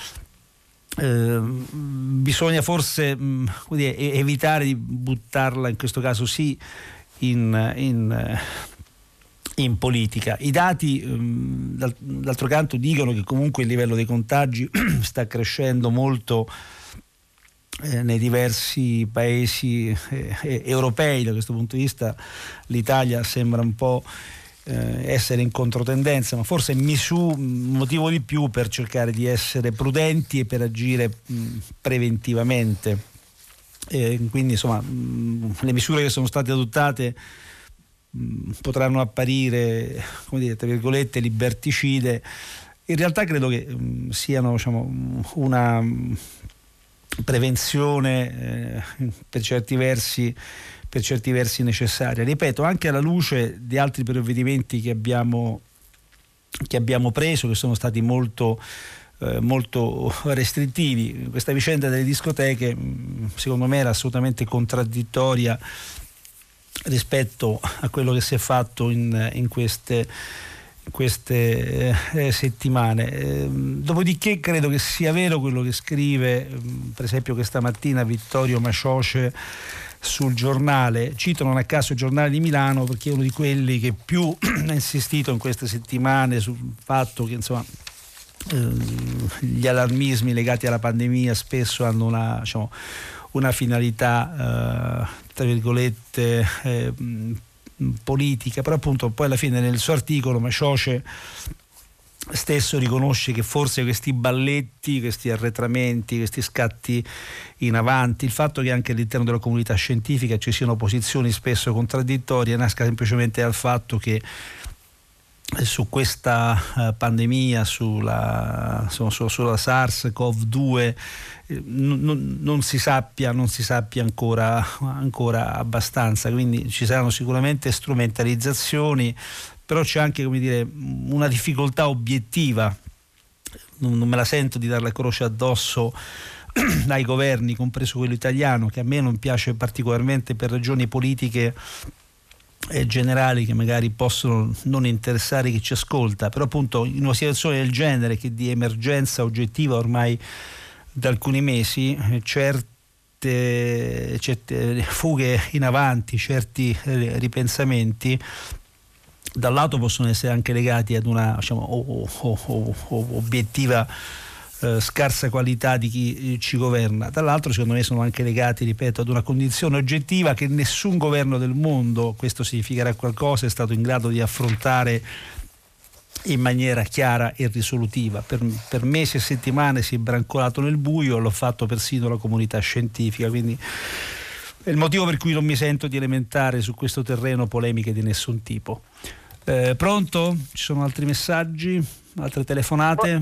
eh, bisogna forse mh, mm, dire, evitare di buttarla in questo caso sì in, in, eh, in politica. I dati mh, mm, dal, d'altro canto dicono che comunque il livello dei contagi sta crescendo molto eh, nei diversi paesi eh, europei, da questo punto di vista l'Italia sembra un po' eh, essere in controtendenza, ma forse misù motivo di più per cercare di essere prudenti e per agire mh, preventivamente. E quindi insomma mh, le misure che sono state adottate mh, potranno apparire, come dire, tra virgolette, liberticide. In realtà credo che siano diciamo, una prevenzione eh, per certi versi per certi versi necessaria. Ripeto, anche alla luce di altri provvedimenti che abbiamo, che abbiamo preso, che sono stati molto, eh, molto restrittivi. Questa vicenda delle discoteche mm, secondo me era assolutamente contraddittoria rispetto a quello che si è fatto in, in queste queste eh, settimane. Eh, dopodiché credo che sia vero quello che scrive, mm, per esempio questa mattina Vittorio Macioce sul giornale, cito non a caso il giornale di Milano perché è uno di quelli che più ha insistito in queste settimane sul fatto che insomma ehm, gli allarmismi legati alla pandemia spesso hanno una, diciamo, una finalità eh, tra virgolette eh, politica, però appunto poi alla fine nel suo articolo Macioce stesso riconosce che forse questi balletti, questi arretramenti, questi scatti in avanti, il fatto che anche all'interno della comunità scientifica ci siano posizioni spesso contraddittorie nasca semplicemente dal fatto che su questa uh, pandemia, sulla, su, su, sulla SARS-CoV-2, eh, non, non, si sappia, non si sappia ancora, ancora, abbastanza, quindi ci saranno sicuramente strumentalizzazioni, però c'è anche dire, una difficoltà obiettiva, non, non me la sento di dare la croce addosso ai governi, compreso quello italiano, che a me non piace particolarmente per ragioni politiche eh, generali che magari possono non interessare chi ci ascolta, però appunto in una situazione del genere che di emergenza oggettiva ormai da alcuni mesi, eh, certe, certe fughe in avanti, certi eh, ripensamenti da un lato possono essere anche legati ad una diciamo, obiettiva eh, scarsa qualità di chi eh, ci governa, dall'altro secondo me sono anche legati, ripeto, ad una condizione oggettiva che nessun governo del mondo, questo significherà qualcosa, è stato in grado di affrontare in maniera chiara e risolutiva. Per, per, mesi e settimane si è brancolato nel buio, l'ho fatto persino la comunità scientifica, quindi è il motivo per cui non mi sento di elementare su questo terreno polemiche di nessun tipo. Eh, pronto? Ci sono altri messaggi? Altre telefonate?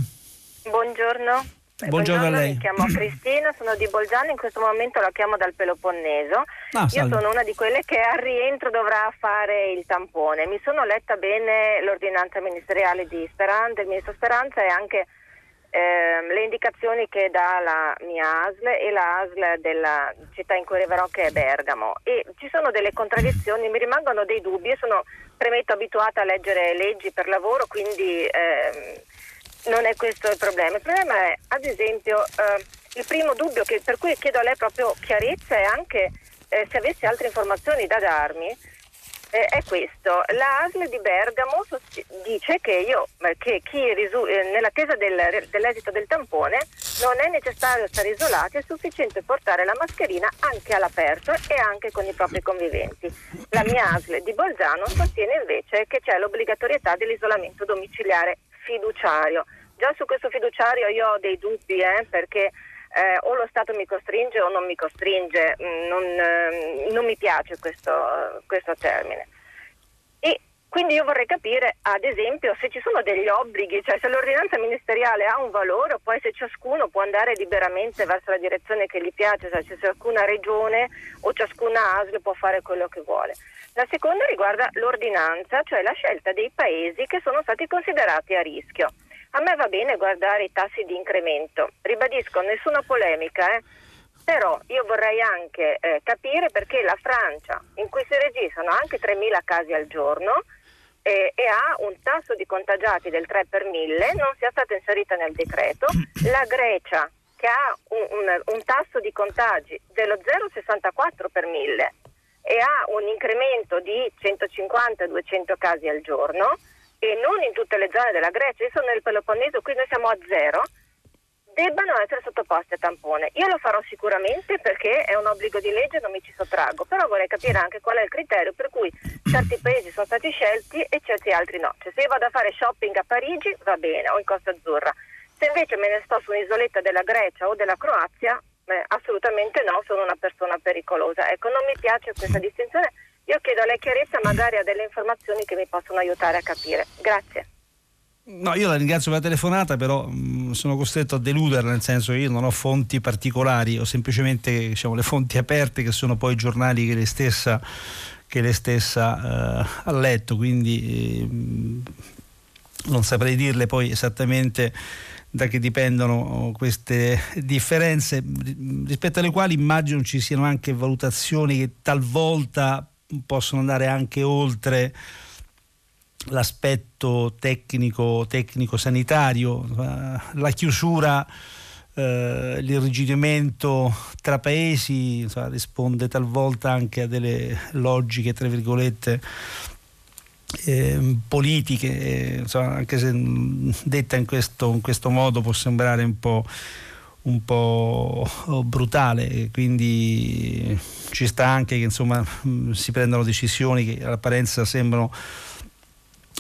Buongiorno. Buongiorno, Buongiorno a lei. Mi chiamo Cristina, sono di Bolgiano, in questo momento la chiamo dal Peloponneso. Ah, Io sono una di quelle che al rientro dovrà fare il tampone. Mi sono letta bene l'ordinanza ministeriale di Speranza, del ministro Speranza e anche eh, le indicazioni che dà la mia ASL e la ASL della città in cui arriverò che è Bergamo. E ci sono delle contraddizioni, mi rimangono dei dubbi. Io sono, premetto, abituata a leggere leggi per lavoro, quindi... Eh, non è questo il problema. Il problema è, ad esempio, eh, il primo dubbio che, per cui chiedo a lei proprio chiarezza e anche eh, se avesse altre informazioni da darmi, eh, è questo. La ASL di Bergamo dice che, io, che risu- eh, nell'attesa del, dell'esito del tampone non è necessario stare isolati, è sufficiente portare la mascherina anche all'aperto e anche con i propri conviventi. La mia ASL di Bolzano sostiene invece che c'è l'obbligatorietà dell'isolamento domiciliare fiduciario. Già su questo fiduciario io ho dei dubbi eh, perché eh, o lo Stato mi costringe o non mi costringe, mm, non, eh, non mi piace questo, questo termine. E quindi io vorrei capire, ad esempio, se ci sono degli obblighi, cioè se l'ordinanza ministeriale ha un valore, o poi se ciascuno può andare liberamente verso la direzione che gli piace, cioè se ciascuna regione o ciascuna ASL può fare quello che vuole. La seconda riguarda l'ordinanza, cioè la scelta dei paesi che sono stati considerati a rischio. A me va bene guardare i tassi di incremento, ribadisco nessuna polemica, eh? però io vorrei anche eh, capire perché la Francia, in cui si registrano anche 3.000 casi al giorno eh, e ha un tasso di contagiati del 3 per 1000, non sia stata inserita nel decreto, la Grecia che ha un, un, un tasso di contagi dello 0,64 per 1000 e ha un incremento di 150-200 casi al giorno e non in tutte le zone della Grecia, io sono nel Peloponneso, qui noi siamo a zero, debbano essere sottoposti a tampone. Io lo farò sicuramente perché è un obbligo di legge, non mi ci sottraggo, però vorrei capire anche qual è il criterio per cui certi paesi sono stati scelti e certi altri no. Cioè, se io vado a fare shopping a Parigi va bene, o in Costa Azzurra. Se invece me ne sto su un'isoletta della Grecia o della Croazia, Beh, assolutamente no, sono una persona pericolosa. Ecco, non mi piace questa distinzione. Io chiedo a lei chiarezza, magari ha delle informazioni che mi possono aiutare a capire. Grazie. No, io la ringrazio per la telefonata, però mh, mm, sono costretto a deluderla, nel senso che io non ho fonti particolari, ho semplicemente diciamo, le fonti aperte che sono poi i giornali che lei stessa, che lei stessa eh, ha letto, quindi eh, non saprei dirle poi esattamente da che dipendono queste differenze, rispetto alle quali immagino ci siano anche valutazioni che talvolta possono andare anche oltre l'aspetto tecnico, sanitario, la chiusura, eh, l'irrigidimento tra paesi insomma, risponde talvolta anche a delle logiche, tra virgolette, eh, politiche, eh, insomma, anche se detta in questo, in questo, modo può sembrare un po', un po brutale, quindi ci sta anche che insomma, si prendano decisioni che all'apparenza sembrano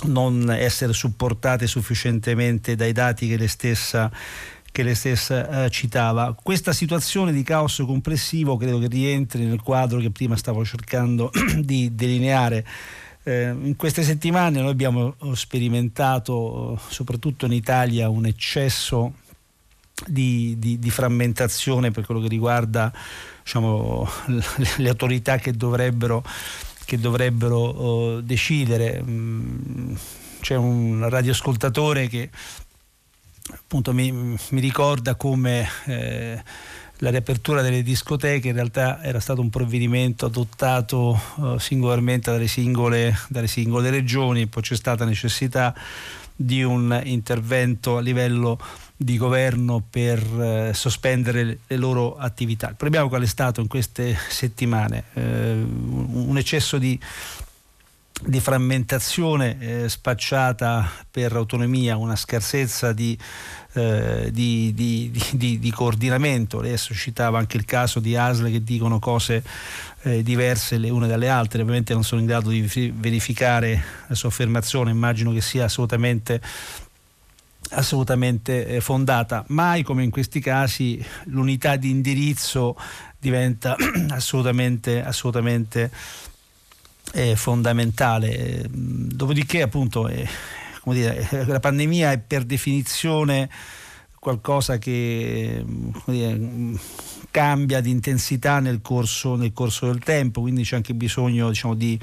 non essere supportate sufficientemente dai dati che lei stessa che lei stessa eh, citava. Questa situazione di caos complessivo credo che rientri nel quadro che prima stavo cercando di delineare. Eh, in queste settimane noi abbiamo sperimentato, soprattutto in Italia, un eccesso di, di, di frammentazione per quello che riguarda diciamo, le, autorità che dovrebbero che dovrebbero uh, decidere. Mm, c'è un radioascoltatore che appunto mi, mi ricorda come eh, la riapertura delle discoteche in realtà era stato un provvedimento adottato uh, singolarmente dalle singole, dalle singole regioni, poi c'è stata necessità di un intervento a livello di governo per eh, sospendere le loro attività. Il problema qual è stato in queste settimane? Eh, un eccesso di, di frammentazione eh, spacciata per autonomia, una scarsezza di, eh, di, di, coordinamento. Lei suscitava anche il caso di ASL che dicono cose eh, diverse le une dalle altre, ovviamente non sono in grado di verificare la sua affermazione, immagino che sia assolutamente assolutamente eh, fondata. Mai come in questi casi l'unità di indirizzo diventa assolutamente, assolutamente eh, fondamentale. Dopodiché appunto eh, dire, la pandemia è per definizione qualcosa che dire, cambia di intensità nel corso, nel corso, del tempo, quindi c'è anche bisogno diciamo, di,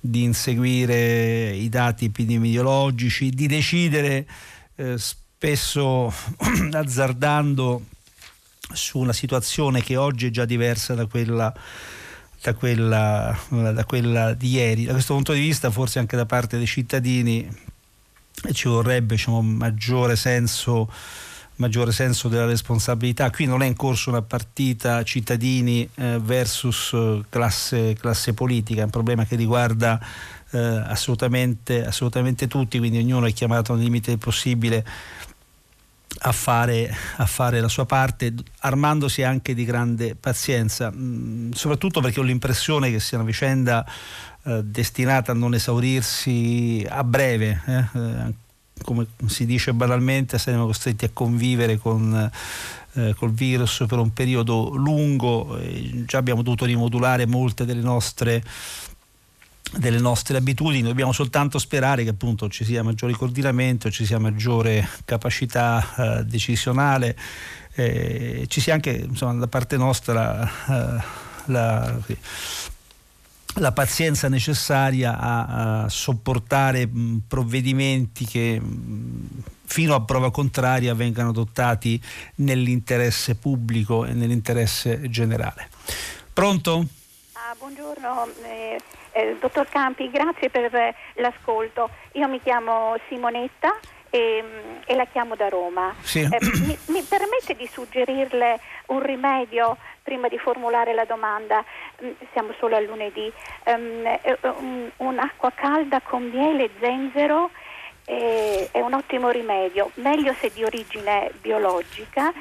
di inseguire i dati epidemiologici, di decidere eh, spesso azzardando su una situazione che oggi è già diversa da quella, da quella, da quella di ieri. Da questo punto di vista forse anche da parte dei cittadini ci vorrebbe diciamo, maggiore senso maggiore senso della responsabilità. Qui non è in corso una partita cittadini eh, versus eh, classe, classe, politica, è un problema che riguarda eh, assolutamente, assolutamente tutti, quindi ognuno è chiamato nel limite possibile a fare, a fare, la sua parte, armandosi anche di grande pazienza, mh, mm, soprattutto perché ho l'impressione che sia una vicenda eh, destinata a non esaurirsi a breve. Eh, eh come si dice banalmente, saremo costretti a convivere con, eh, col virus per un periodo lungo. già abbiamo dovuto rimodulare molte delle nostre delle nostre abitudini, dobbiamo soltanto sperare che appunto ci sia maggiore coordinamento, ci sia maggiore capacità eh, decisionale, eh, ci sia anche insomma, da parte nostra eh, la, la, pazienza necessaria a, a sopportare mh, provvedimenti che mh, fino a prova contraria vengano adottati nell'interesse pubblico e nell'interesse generale. Pronto? Ah, buongiorno. Eh eh, dottor Campi, grazie per eh, l'ascolto. Io mi chiamo Simonetta e, e la chiamo da Roma. Sì. Eh, mi, mi, permette di suggerirle un rimedio prima di formulare la domanda? Mm, siamo solo a lunedì. Um, un'acqua calda con miele e zenzero è un ottimo rimedio, meglio se di origine biologica,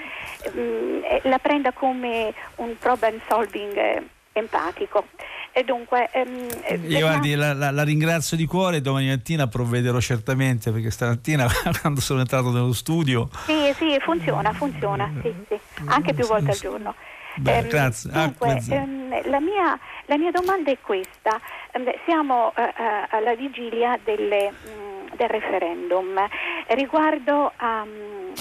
um, la prenda come un problem solving empatico. E dunque, ehm, Io guardi, la, la, la, ringrazio di cuore, domani mattina provvederò certamente perché stamattina quando sono entrato nello studio... Sì, sì, funziona, funziona, sì, sì. anche più volte al giorno. Beh, ehm, grazie. Ah, dunque, ehm, la, mia, la, mia, domanda è questa, ehm, siamo eh, eh, alla vigilia delle, mh, mm, del referendum riguardo alla mm,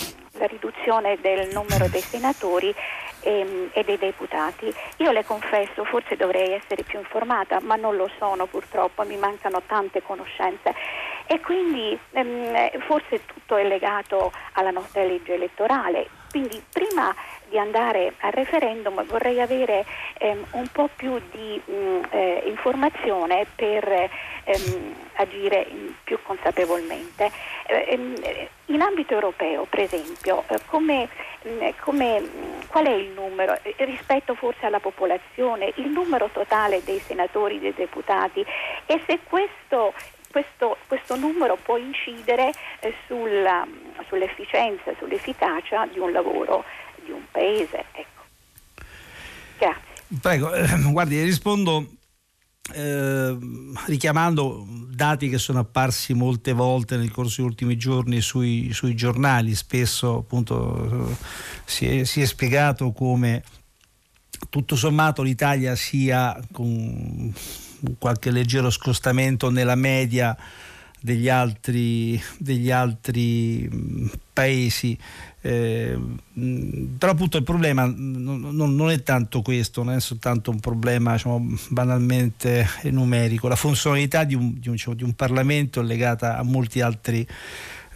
riduzione del numero dei senatori e, ehm, e, dei deputati. Io le confesso, forse dovrei essere più informata, ma non lo sono purtroppo, mi mancano tante conoscenze e quindi ehm, forse tutto è legato alla nostra legge elettorale. Quindi prima di andare al referendum vorrei avere ehm, un po' più di mh, mm, eh, informazione per ehm, agire più consapevolmente. Eh, ehm, in ambito europeo, per esempio, eh, come, mh, mm, come, mh, mm, qual è il numero eh, rispetto forse alla popolazione, il numero totale dei senatori, dei deputati e se questo questo, questo, numero può incidere eh, sulla, sull'efficienza, sull'efficacia di un lavoro di un paese. Ecco. Grazie. Prego, eh, guardi, rispondo eh, richiamando dati che sono apparsi molte volte nel corso degli ultimi giorni sui, sui giornali, spesso appunto si è, si è spiegato come tutto sommato l'Italia sia con qualche leggero scostamento nella media degli altri, degli altri paesi. Eh, però appunto il problema non, non, è tanto questo, non è soltanto un problema diciamo, banalmente numerico, la funzionalità di un, di un, diciamo, di un Parlamento è legata a molti altri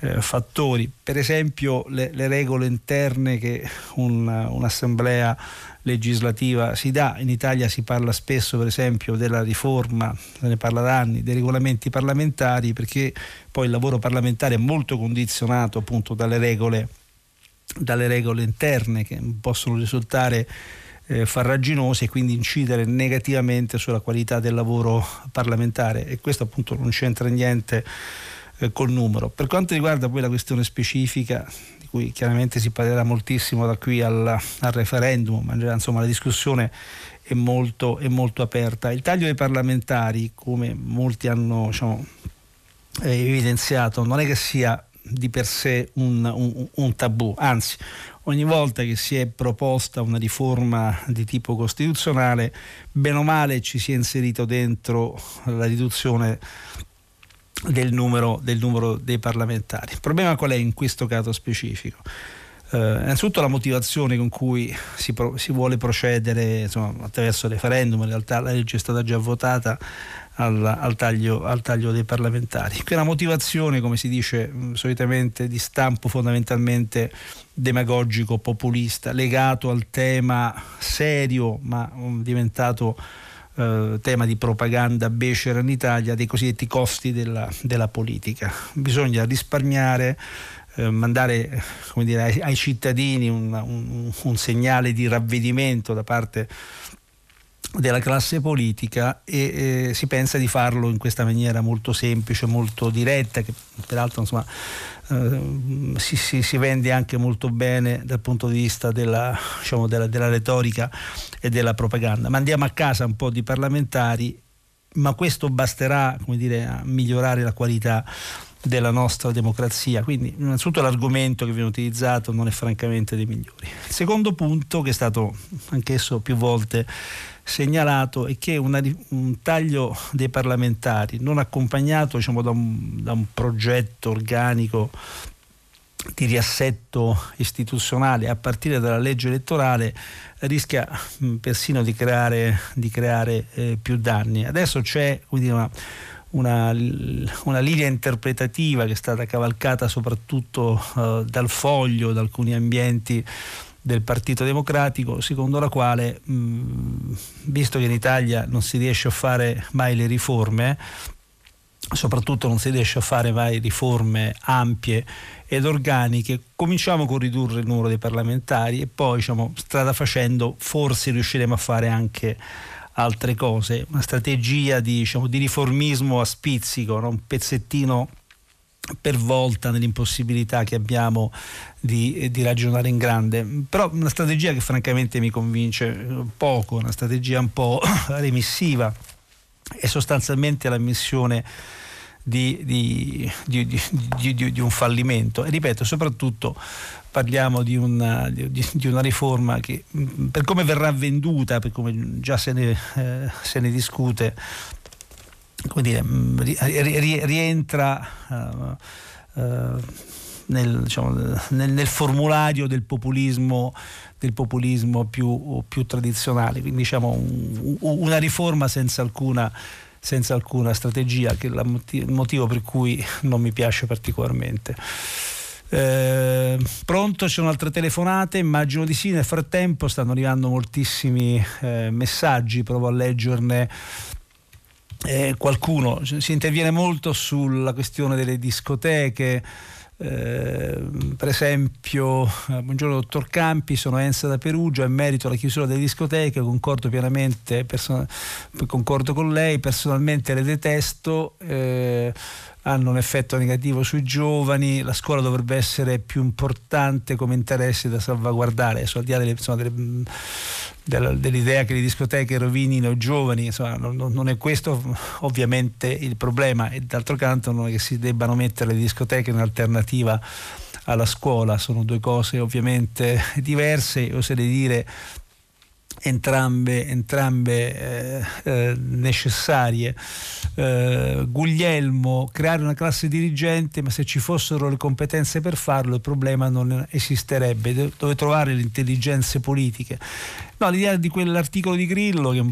eh, fattori, per esempio le, le, regole interne che un, un'assemblea legislativa si dà. In Italia si parla spesso, per esempio, della riforma, se ne parla da anni, dei regolamenti parlamentari, perché poi il lavoro parlamentare è molto condizionato appunto dalle regole, dalle regole interne che possono risultare eh, farraginose e quindi incidere negativamente sulla qualità del lavoro parlamentare e questo appunto non c'entra niente eh, col numero. Per quanto riguarda poi la questione specifica cui chiaramente si parlerà moltissimo da qui al, al referendum, ma insomma la discussione è molto, è molto, aperta. Il taglio dei parlamentari, come molti hanno diciamo, evidenziato, non è che sia di per sé un, un, un, tabù, anzi ogni volta che si è proposta una riforma di tipo costituzionale, bene o male ci si è inserito dentro la riduzione del numero, del numero dei parlamentari. Il problema qual è in questo caso specifico? Eh, innanzitutto la motivazione con cui si, pro, si vuole procedere insomma, attraverso il referendum, in realtà la legge è stata già votata al, al, taglio, al taglio, dei parlamentari. Qui una motivazione, come si dice mh, solitamente, di stampo fondamentalmente demagogico, populista, legato al tema serio ma mh, diventato eh, tema di propaganda becera in Italia dei cosiddetti costi della, della politica. Bisogna risparmiare eh, mandare dire, ai, ai, cittadini un, un, un, segnale di ravvedimento da parte della classe politica e eh, si pensa di farlo in questa maniera molto semplice, molto diretta, che peraltro insomma, eh, si, si, si, vende anche molto bene dal punto di vista della, diciamo, della, della retorica e della propaganda. Mandiamo a casa un po' di parlamentari, ma questo basterà dire, a migliorare la qualità della nostra democrazia. Quindi innanzitutto l'argomento che viene utilizzato non è francamente dei migliori. Il secondo punto, che è stato anch'esso più volte segnalato è che una, un taglio dei parlamentari non accompagnato diciamo, da, un, da un progetto organico di riassetto istituzionale a partire dalla legge elettorale rischia persino di creare, di creare eh, più danni. Adesso c'è una, una, una, linea interpretativa che è stata cavalcata soprattutto eh, dal foglio, da alcuni ambienti del Partito Democratico, secondo la quale, mh, visto che in Italia non si riesce a fare mai le riforme, soprattutto non si riesce a fare mai riforme ampie ed organiche, cominciamo con ridurre il numero dei parlamentari e poi diciamo, strada facendo forse riusciremo a fare anche altre cose, una strategia di, diciamo, di riformismo a spizzico, no? un pezzettino per volta nell'impossibilità che abbiamo di, di, ragionare in grande, però una strategia che francamente mi convince poco, una strategia un po' remissiva è sostanzialmente la missione di, di, di, un fallimento e ripeto soprattutto parliamo di una, di una, riforma che per come verrà venduta, per come già se ne, eh, se ne discute dire, mm, rientra uh, uh, nel, diciamo, nel, nel, formulario del populismo, del populismo più, più, tradizionale, quindi diciamo un, una riforma senza alcuna, senza alcuna strategia, che è il motivo per cui non mi piace particolarmente. Eh, pronto, ci sono altre telefonate, immagino di sì, nel frattempo stanno arrivando moltissimi eh, messaggi, provo a leggerne eh, qualcuno, si interviene molto sulla questione delle discoteche. Eh, per esempio, eh, buongiorno dottor Campi, sono Enza da Perugia, in merito alla chiusura delle discoteche concordo pienamente, person- concordo con lei, personalmente le detesto. Eh, hanno un effetto negativo sui giovani, la scuola dovrebbe essere più importante come interesse da salvaguardare, al di là delle, insomma, delle, dell'idea che le discoteche rovinino i giovani, insomma, non, non, è questo ovviamente il problema. E d'altro canto non è che si debbano mettere le discoteche in alternativa alla scuola, sono due cose ovviamente diverse, oserei dire entrambe, entrambe eh, eh, necessarie. Eh, Guglielmo, creare una classe dirigente, ma se ci fossero le competenze per farlo il problema non esisterebbe, dove trovare le intelligenze politiche. No, l'idea di quell'articolo di Grillo che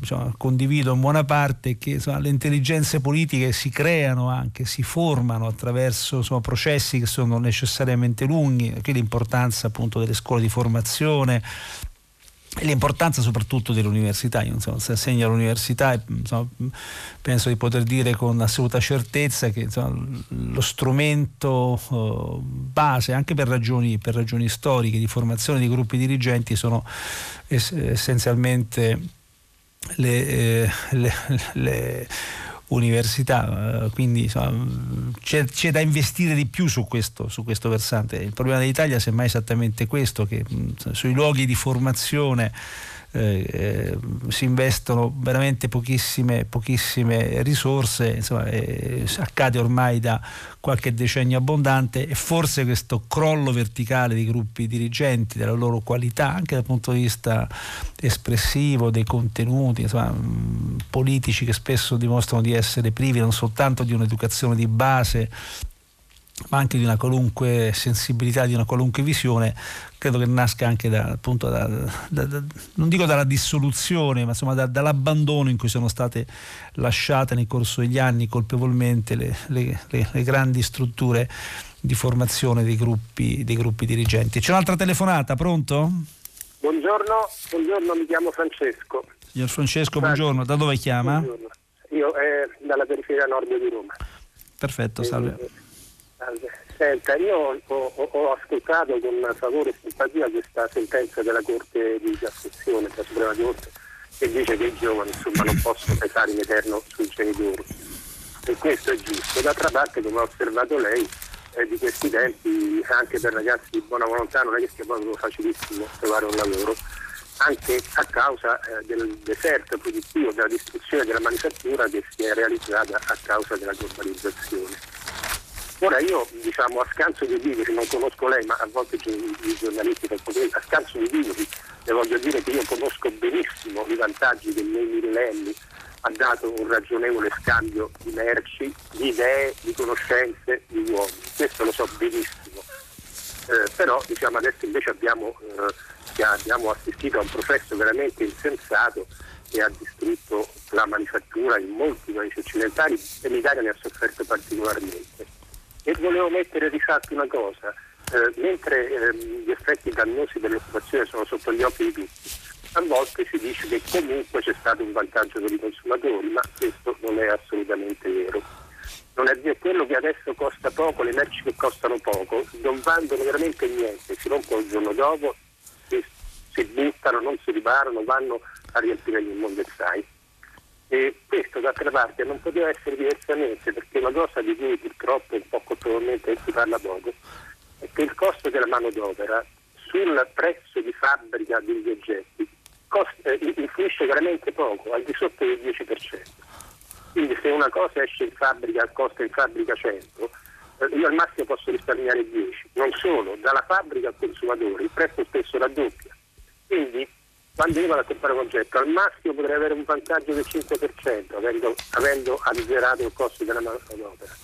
insomma, condivido in buona parte è che insomma, le intelligenze politiche si creano anche, si formano attraverso insomma, processi che sono necessariamente lunghi, qui l'importanza appunto delle scuole di formazione, l'importanza soprattutto dell'università, io insomma, se assegno all'università insomma, penso di poter dire con assoluta certezza che insomma, lo strumento uh, base anche per ragioni, per ragioni, storiche di formazione di gruppi dirigenti sono es- essenzialmente le, eh, le, le università, eh, quindi insomma, c'è, c'è, da investire di più su questo, su questo, versante. Il problema dell'Italia semmai è esattamente questo, che sui luoghi di formazione eh, eh, si investono veramente pochissime, pochissime risorse, insomma, eh, accade ormai da qualche decennio abbondante e forse questo crollo verticale dei gruppi dirigenti, della loro qualità, anche dal punto di vista espressivo, dei contenuti insomma, politici che spesso dimostrano di essere privi non soltanto di un'educazione di base, ma anche di una qualunque sensibilità, di una qualunque visione, credo che nasca anche da, appunto da, da, da, non dico dalla dissoluzione, ma insomma dall'abbandono in cui sono state lasciate nel corso degli anni colpevolmente le, le, le, le grandi strutture di formazione dei gruppi, dei gruppi dirigenti. C'è un'altra telefonata, pronto? Buongiorno, buongiorno, mi chiamo Francesco. Signor Francesco, buongiorno, da dove chiama? Buongiorno. Io eh, dalla periferia nord di Roma. Perfetto, salve. Eh, Senta, io ho, ho, ascoltato con favore e simpatia questa sentenza della Corte di Cassazione, della Suprema Corte, che dice che i giovani insomma, non possono pesare in eterno sui genitori. E questo è giusto. D'altra parte, come ha osservato lei, eh, di questi tempi, anche per ragazzi di buona volontà, non è che sia proprio facilissimo trovare un lavoro, anche a causa eh, del deserto produttivo, della distruzione della manifattura che si è realizzata a causa della globalizzazione. Ora io diciamo a scanso di vivere, non conosco lei, ma a volte i giornalisti per poter, a scanso di vivere, le voglio dire che io conosco benissimo i vantaggi che nei millenni ha dato un ragionevole scambio di merci, di idee, di conoscenze, di uomini. Questo lo so benissimo. Eh, però diciamo, adesso invece abbiamo, eh, abbiamo assistito a un processo veramente insensato che ha distrutto la manifattura in molti paesi occidentali e l'Italia ne ha sofferto particolarmente. E volevo mettere di fatto una cosa, eh, mentre eh, gli effetti dannosi dell'occupazione sono sotto gli occhi di tutti, a volte si dice che comunque c'è stato un vantaggio per i consumatori, ma questo non è assolutamente vero. Non è vero quello che adesso costa poco, le merci che costano poco, non vanno veramente niente, si rompono il giorno dopo, si buttano, non si riparano, vanno a riempire mondo sai. E questo d'altra parte non poteva essere diversamente perché una cosa di cui purtroppo un po' colpevolmente si parla poco è che il costo della manodopera sul prezzo di fabbrica degli oggetti costa, eh, influisce veramente poco, al di sotto del 10%. Quindi se una cosa esce in fabbrica, costa in fabbrica 100, eh, io al massimo posso risparmiare 10. Non solo, dalla fabbrica al consumatore il prezzo spesso raddoppia. Quindi quando io vado a comprare un oggetto al massimo potrei avere un vantaggio del 5% avendo, avendo azzerato il costo della manodopera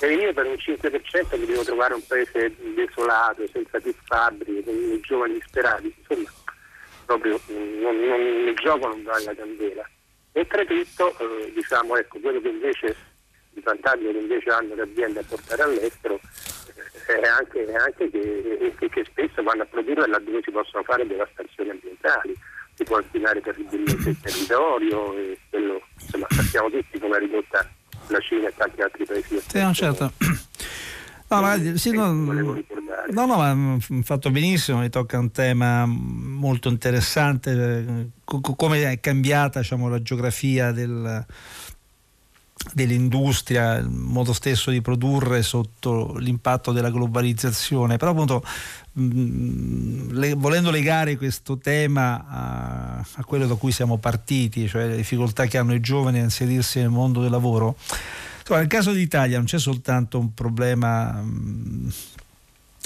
e io per un 5% mi devo trovare un paese desolato, senza più fabbriche, con i giovani disperati, insomma proprio non, non, il gioco non vale la candela. Oltretutto, eh, diciamo, ecco, quello che invece, il vantaggio che invece hanno le aziende a portare all'estero è anche, anche che, che, spesso vanno a produrre laddove si possono fare devastazioni ambientali, si può inquinare terribilmente il territorio e quello, insomma, sappiamo tutti come è ridotta la Cina e tanti altri paesi. Sì, no, certo. No, ma, sì, no, no, no, ma fatto benissimo, mi tocca un tema molto interessante, come è cambiata diciamo, la geografia del, dell'industria, il modo stesso di produrre sotto l'impatto della globalizzazione, però appunto mh, le, volendo legare questo tema a, a, quello da cui siamo partiti, cioè le difficoltà che hanno i giovani a inserirsi nel mondo del lavoro, insomma, nel caso d'Italia non c'è soltanto un problema mh,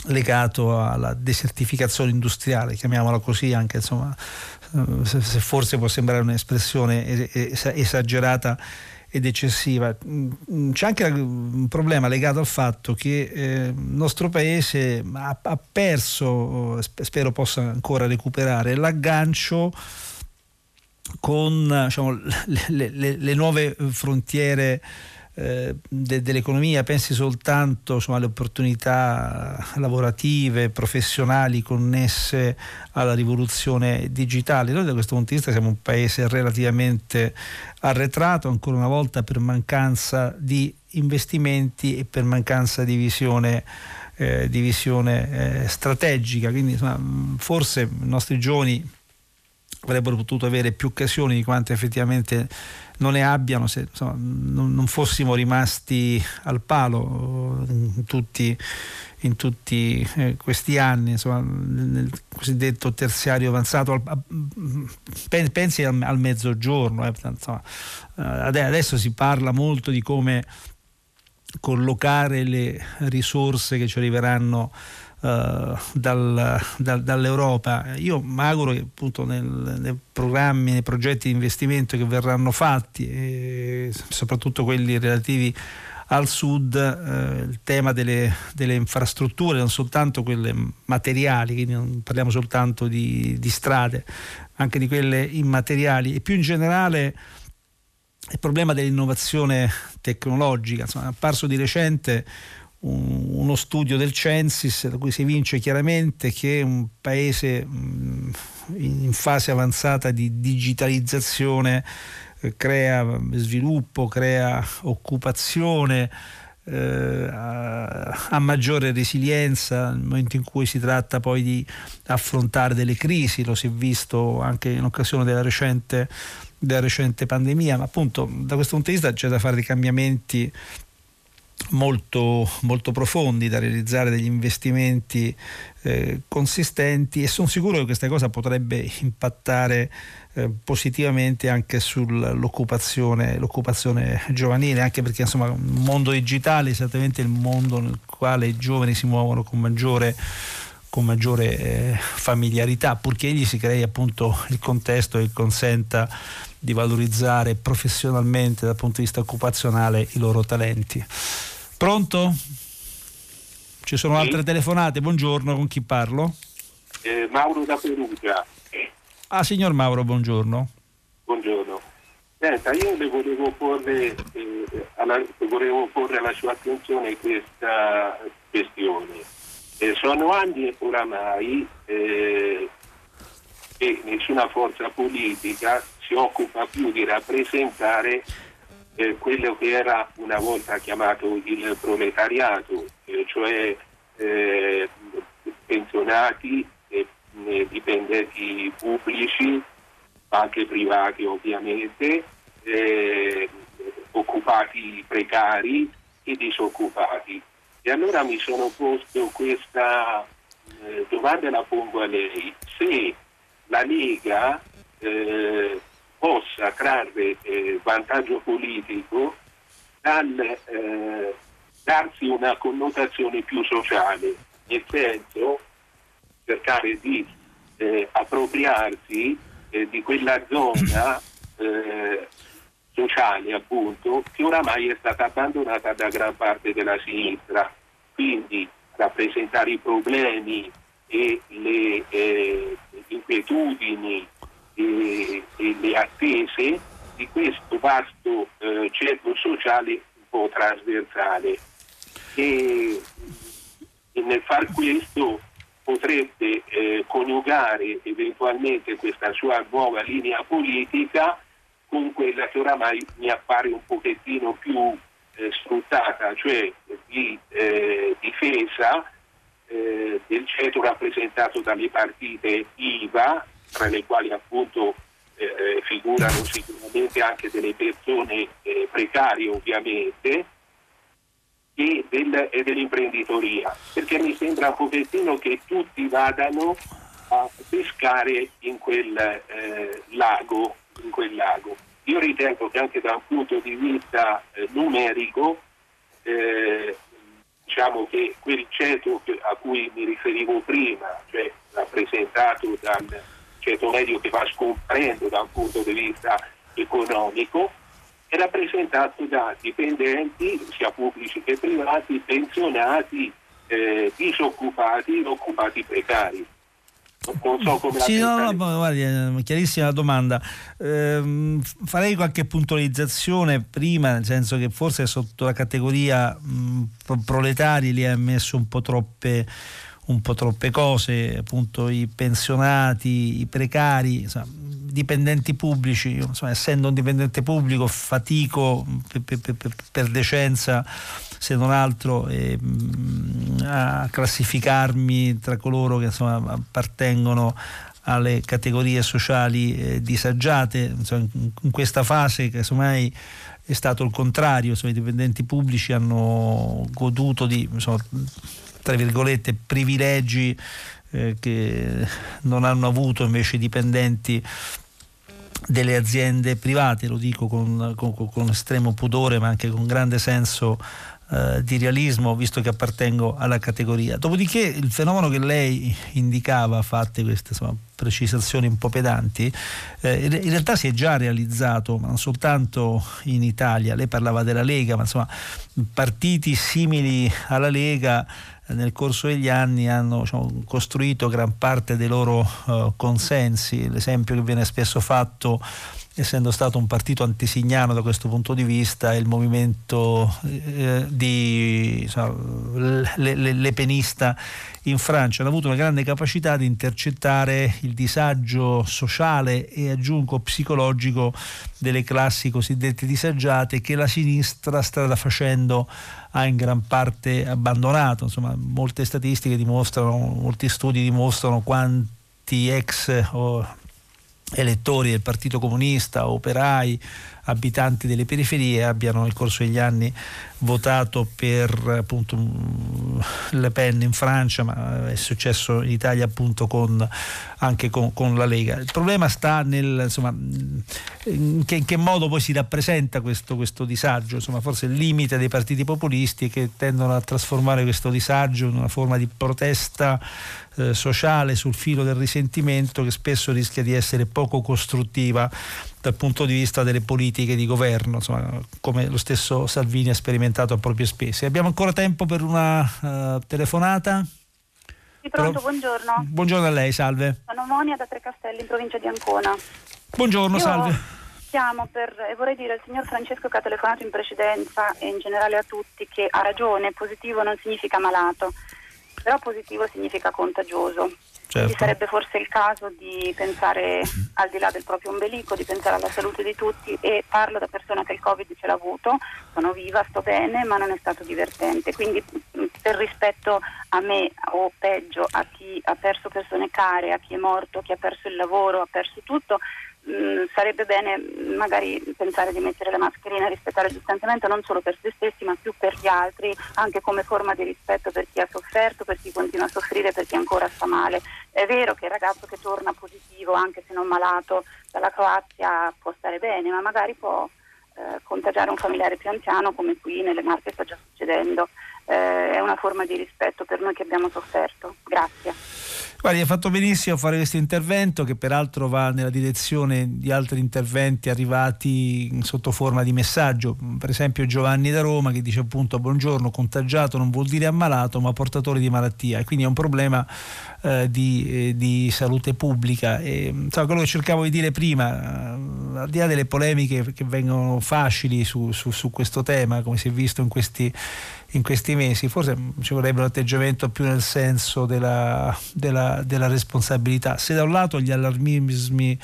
legato alla desertificazione industriale, chiamiamola così, anche insomma, eh, se, se forse può sembrare un'espressione esagerata ed eccessiva. Mm, c'è anche un problema legato al fatto che eh, il nostro paese ha, ha perso, spero possa ancora recuperare, l'aggancio con diciamo, le, le, le, nuove frontiere eh, de, dell'economia, pensi soltanto insomma, alle opportunità lavorative, professionali connesse alla rivoluzione digitale. Noi da questo punto di vista siamo un paese relativamente arretrato, ancora una volta per mancanza di investimenti e per mancanza di visione. Eh, di visione eh, strategica, quindi insomma, forse i nostri giovani avrebbero potuto avere più occasioni di quante effettivamente non ne abbiano se insomma, non, non, fossimo rimasti al palo in tutti, in tutti eh, questi anni, insomma, nel cosiddetto terziario avanzato. Al, a, pensi al, al mezzogiorno, eh, insomma, eh, adesso si parla molto di come collocare le risorse che ci arriveranno dal, dal, dall'Europa. Io mi auguro che appunto nel, nei programmi, nei progetti di investimento che verranno fatti, soprattutto quelli relativi al sud eh, il tema delle, delle, infrastrutture, non soltanto quelle materiali, quindi non parliamo soltanto di, di strade, anche di quelle immateriali e più in generale il problema dell'innovazione tecnologica. Insomma, è apparso di recente un, uno studio del Censis da cui si evince chiaramente che un paese mh, in fase avanzata di digitalizzazione eh, crea sviluppo, crea occupazione, eh, ha maggiore resilienza nel momento in cui si tratta poi di affrontare delle crisi, lo si è visto anche in occasione della recente, della recente pandemia, ma appunto da questo punto di vista c'è da fare dei cambiamenti molto, molto profondi da realizzare degli investimenti eh, consistenti e sono sicuro che questa cosa potrebbe impattare eh, positivamente anche sull'occupazione l'occupazione giovanile anche perché insomma un mondo digitale è esattamente il mondo nel quale i giovani si muovono con maggiore con maggiore eh, familiarità, purché gli si crei appunto il contesto che consenta di valorizzare professionalmente dal punto di vista occupazionale i loro talenti. Pronto? Ci sono sì. altre telefonate, buongiorno, con chi parlo? Eh, Mauro da Perugia. Ah, signor Mauro, buongiorno. Buongiorno. Senta, io le volevo porre, eh, alla, volevo porre alla sua attenzione questa questione. Eh, sono anni oramai eh, che nessuna forza politica si occupa più di rappresentare eh, quello che era una volta chiamato il proletariato, eh, cioè eh, pensionati, dipendenti pubblici, anche privati ovviamente, eh, occupati precari e disoccupati. E allora mi sono posto questa eh, domanda la pongo a lei. Se la Lega eh, possa trarre eh, vantaggio politico dal eh, darsi una connotazione più sociale, nel senso cercare di eh, appropriarsi eh, di quella zona eh, sociale appunto che oramai è stata abbandonata da gran parte della sinistra. Quindi rappresentare i problemi e le eh, inquietudini e, e le attese di questo vasto eh, cerco sociale un po' trasversale. E, e nel far questo potrebbe eh, coniugare eventualmente questa sua nuova linea politica con quella che oramai mi appare un pochettino più eh, sfruttata, cioè di eh, difesa eh, del ceto rappresentato dalle partite IVA tra le quali appunto eh, figurano sicuramente anche delle persone eh, precarie ovviamente e, del, e, dell'imprenditoria, perché mi sembra un pochettino che tutti vadano a pescare in quel, eh, lago, in quel lago. Io ritengo che anche da un punto di vista eh, numerico eh, diciamo che quel ceto a cui mi riferivo prima, cioè rappresentato dal ceto medio che va scomparendo da un punto di vista economico, è rappresentato da dipendenti, sia pubblici che privati, pensionati, eh, disoccupati, occupati precari. Non so come sì, no, no, guardi, eh, chiarissima la domanda. Eh, farei qualche puntualizzazione prima, nel senso che forse sotto la categoria mh, proletari li ha messo un po' troppe un po' troppe cose, appunto i pensionati, i precari, insomma, dipendenti pubblici, insomma, essendo un dipendente pubblico fatico per, per, per, per decenza se non altro eh, a classificarmi tra coloro che insomma, appartengono alle categorie sociali eh, disagiate, insomma, in, questa fase insomma, è stato il contrario, insomma, i dipendenti pubblici hanno goduto di insomma, tra virgolette privilegi eh, che non hanno avuto invece i dipendenti delle aziende private, lo dico con, con, con estremo pudore ma anche con grande senso eh, di realismo visto che appartengo alla categoria. Dopodiché il fenomeno che lei indicava, fatte queste insomma, precisazioni un po' pedanti, eh, in realtà si è già realizzato, ma non soltanto in Italia, lei parlava della Lega, ma insomma partiti simili alla Lega nel corso degli anni hanno diciamo, costruito gran parte dei loro uh, consensi. L'esempio che viene spesso fatto essendo stato un partito antisignano da questo punto di vista, il movimento eh, di insomma, le, le, le, penista in Francia hanno avuto una grande capacità di intercettare il disagio sociale e aggiungo psicologico delle classi cosiddette disagiate che la sinistra strada facendo ha in gran parte abbandonato. Insomma, molte statistiche dimostrano, molti studi dimostrano quanti ex o elettori del Partito Comunista, operai, abitanti delle periferie abbiano nel corso degli anni votato per appunto Le Pen in Francia, ma è successo in Italia appunto con, anche con, con, la Lega. Il problema sta nel insomma, in, che, in che modo poi si rappresenta questo, questo disagio, insomma, forse il limite dei partiti populisti che tendono a trasformare questo disagio in una forma di protesta eh, sociale sul filo del risentimento che spesso rischia di essere poco costruttiva dal punto di vista delle politiche di governo, insomma, come lo stesso Salvini ha sperimentato a proprie spese. Abbiamo ancora tempo per una uh, telefonata? Sì, pronto, Però... buongiorno. Buongiorno a lei, salve. Sono Monia da Tre Castelli, in provincia di Ancona. Buongiorno, Io salve. Chiamo per, e vorrei dire al signor Francesco che ha telefonato in precedenza e in generale a tutti che ha ragione, positivo non significa malato, però positivo significa contagioso. Certo. Quindi sarebbe forse il caso di pensare al di là del proprio ombelico, di pensare alla salute di tutti e parlo da persona che il Covid ce l'ha avuto, sono viva, sto bene, ma non è stato divertente. Quindi per rispetto a me o peggio a chi ha perso persone care, a chi è morto, chi ha perso il lavoro, ha perso tutto, Mm, sarebbe bene magari pensare di mettere la mascherina e rispettare il distanziamento non solo per se stessi ma più per gli altri, anche come forma di rispetto per chi ha sofferto, per chi continua a soffrire, per chi ancora sta male. È vero che il ragazzo che torna positivo, anche se non malato, dalla Croazia può stare bene, ma magari può eh, contagiare un familiare più anziano come qui nelle Marche sta già succedendo. Eh, è una forma di rispetto per noi che abbiamo sofferto. Grazie. Guardi, ha fatto benissimo a fare questo intervento che peraltro va nella direzione di altri interventi arrivati sotto forma di messaggio. Per esempio Giovanni da Roma che dice appunto buongiorno, contagiato non vuol dire ammalato ma portatore di malattia e quindi è un problema eh, di, eh, di, salute pubblica. E, insomma, quello che cercavo di dire prima, eh, al di là delle polemiche che vengono facili su, su, su questo tema, come si è visto in questi in questi mesi, forse ci vorrebbe un atteggiamento più nel senso della, della, della responsabilità. Se da un lato gli allarmismi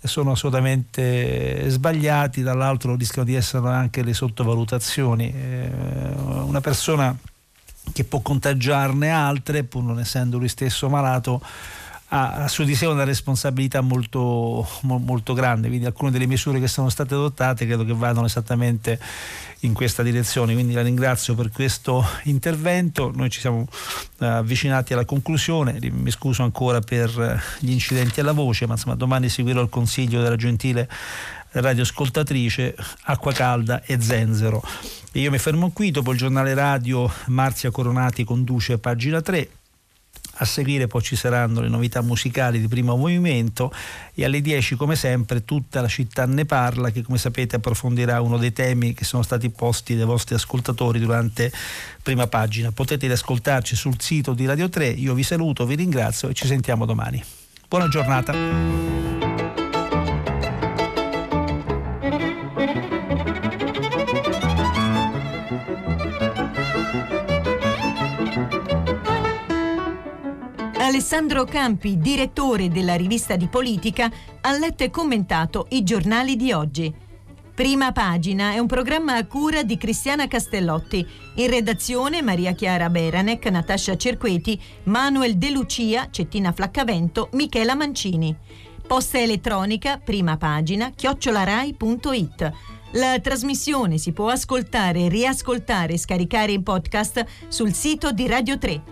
sono assolutamente sbagliati, dall'altro rischiano di essere anche le sottovalutazioni. Eh, una persona che può contagiarne altre, pur non essendo lui stesso malato, ha, su di sé una responsabilità molto, molto grande, quindi alcune delle misure che sono state adottate credo che vadano esattamente in questa direzione, quindi la ringrazio per questo intervento, noi ci siamo uh, avvicinati alla conclusione, mi scuso ancora per gli incidenti alla voce, ma insomma domani seguirò il consiglio della gentile radioascoltatrice Acqua Calda e Zenzero. io mi fermo qui, dopo il giornale radio Marzia Coronati conduce pagina 3. A seguire poi ci saranno le novità musicali di primo movimento e alle 10 come sempre tutta la città ne parla che come sapete approfondirà uno dei temi che sono stati posti dai vostri ascoltatori durante prima pagina. Potete riascoltarci sul sito di Radio 3. Io vi saluto, vi ringrazio e ci sentiamo domani. Buona giornata. Alessandro Campi, direttore della rivista di politica, ha letto e commentato i giornali di oggi. Prima pagina è un programma a cura di Cristiana Castellotti. In redazione Maria Chiara Beranec, Natascia Cerqueti, Manuel De Lucia, Cettina Flaccavento, Michela Mancini. Posta elettronica, prima pagina, chiocciolarai.it. La trasmissione si può ascoltare, riascoltare e scaricare in podcast sul sito di Radio 3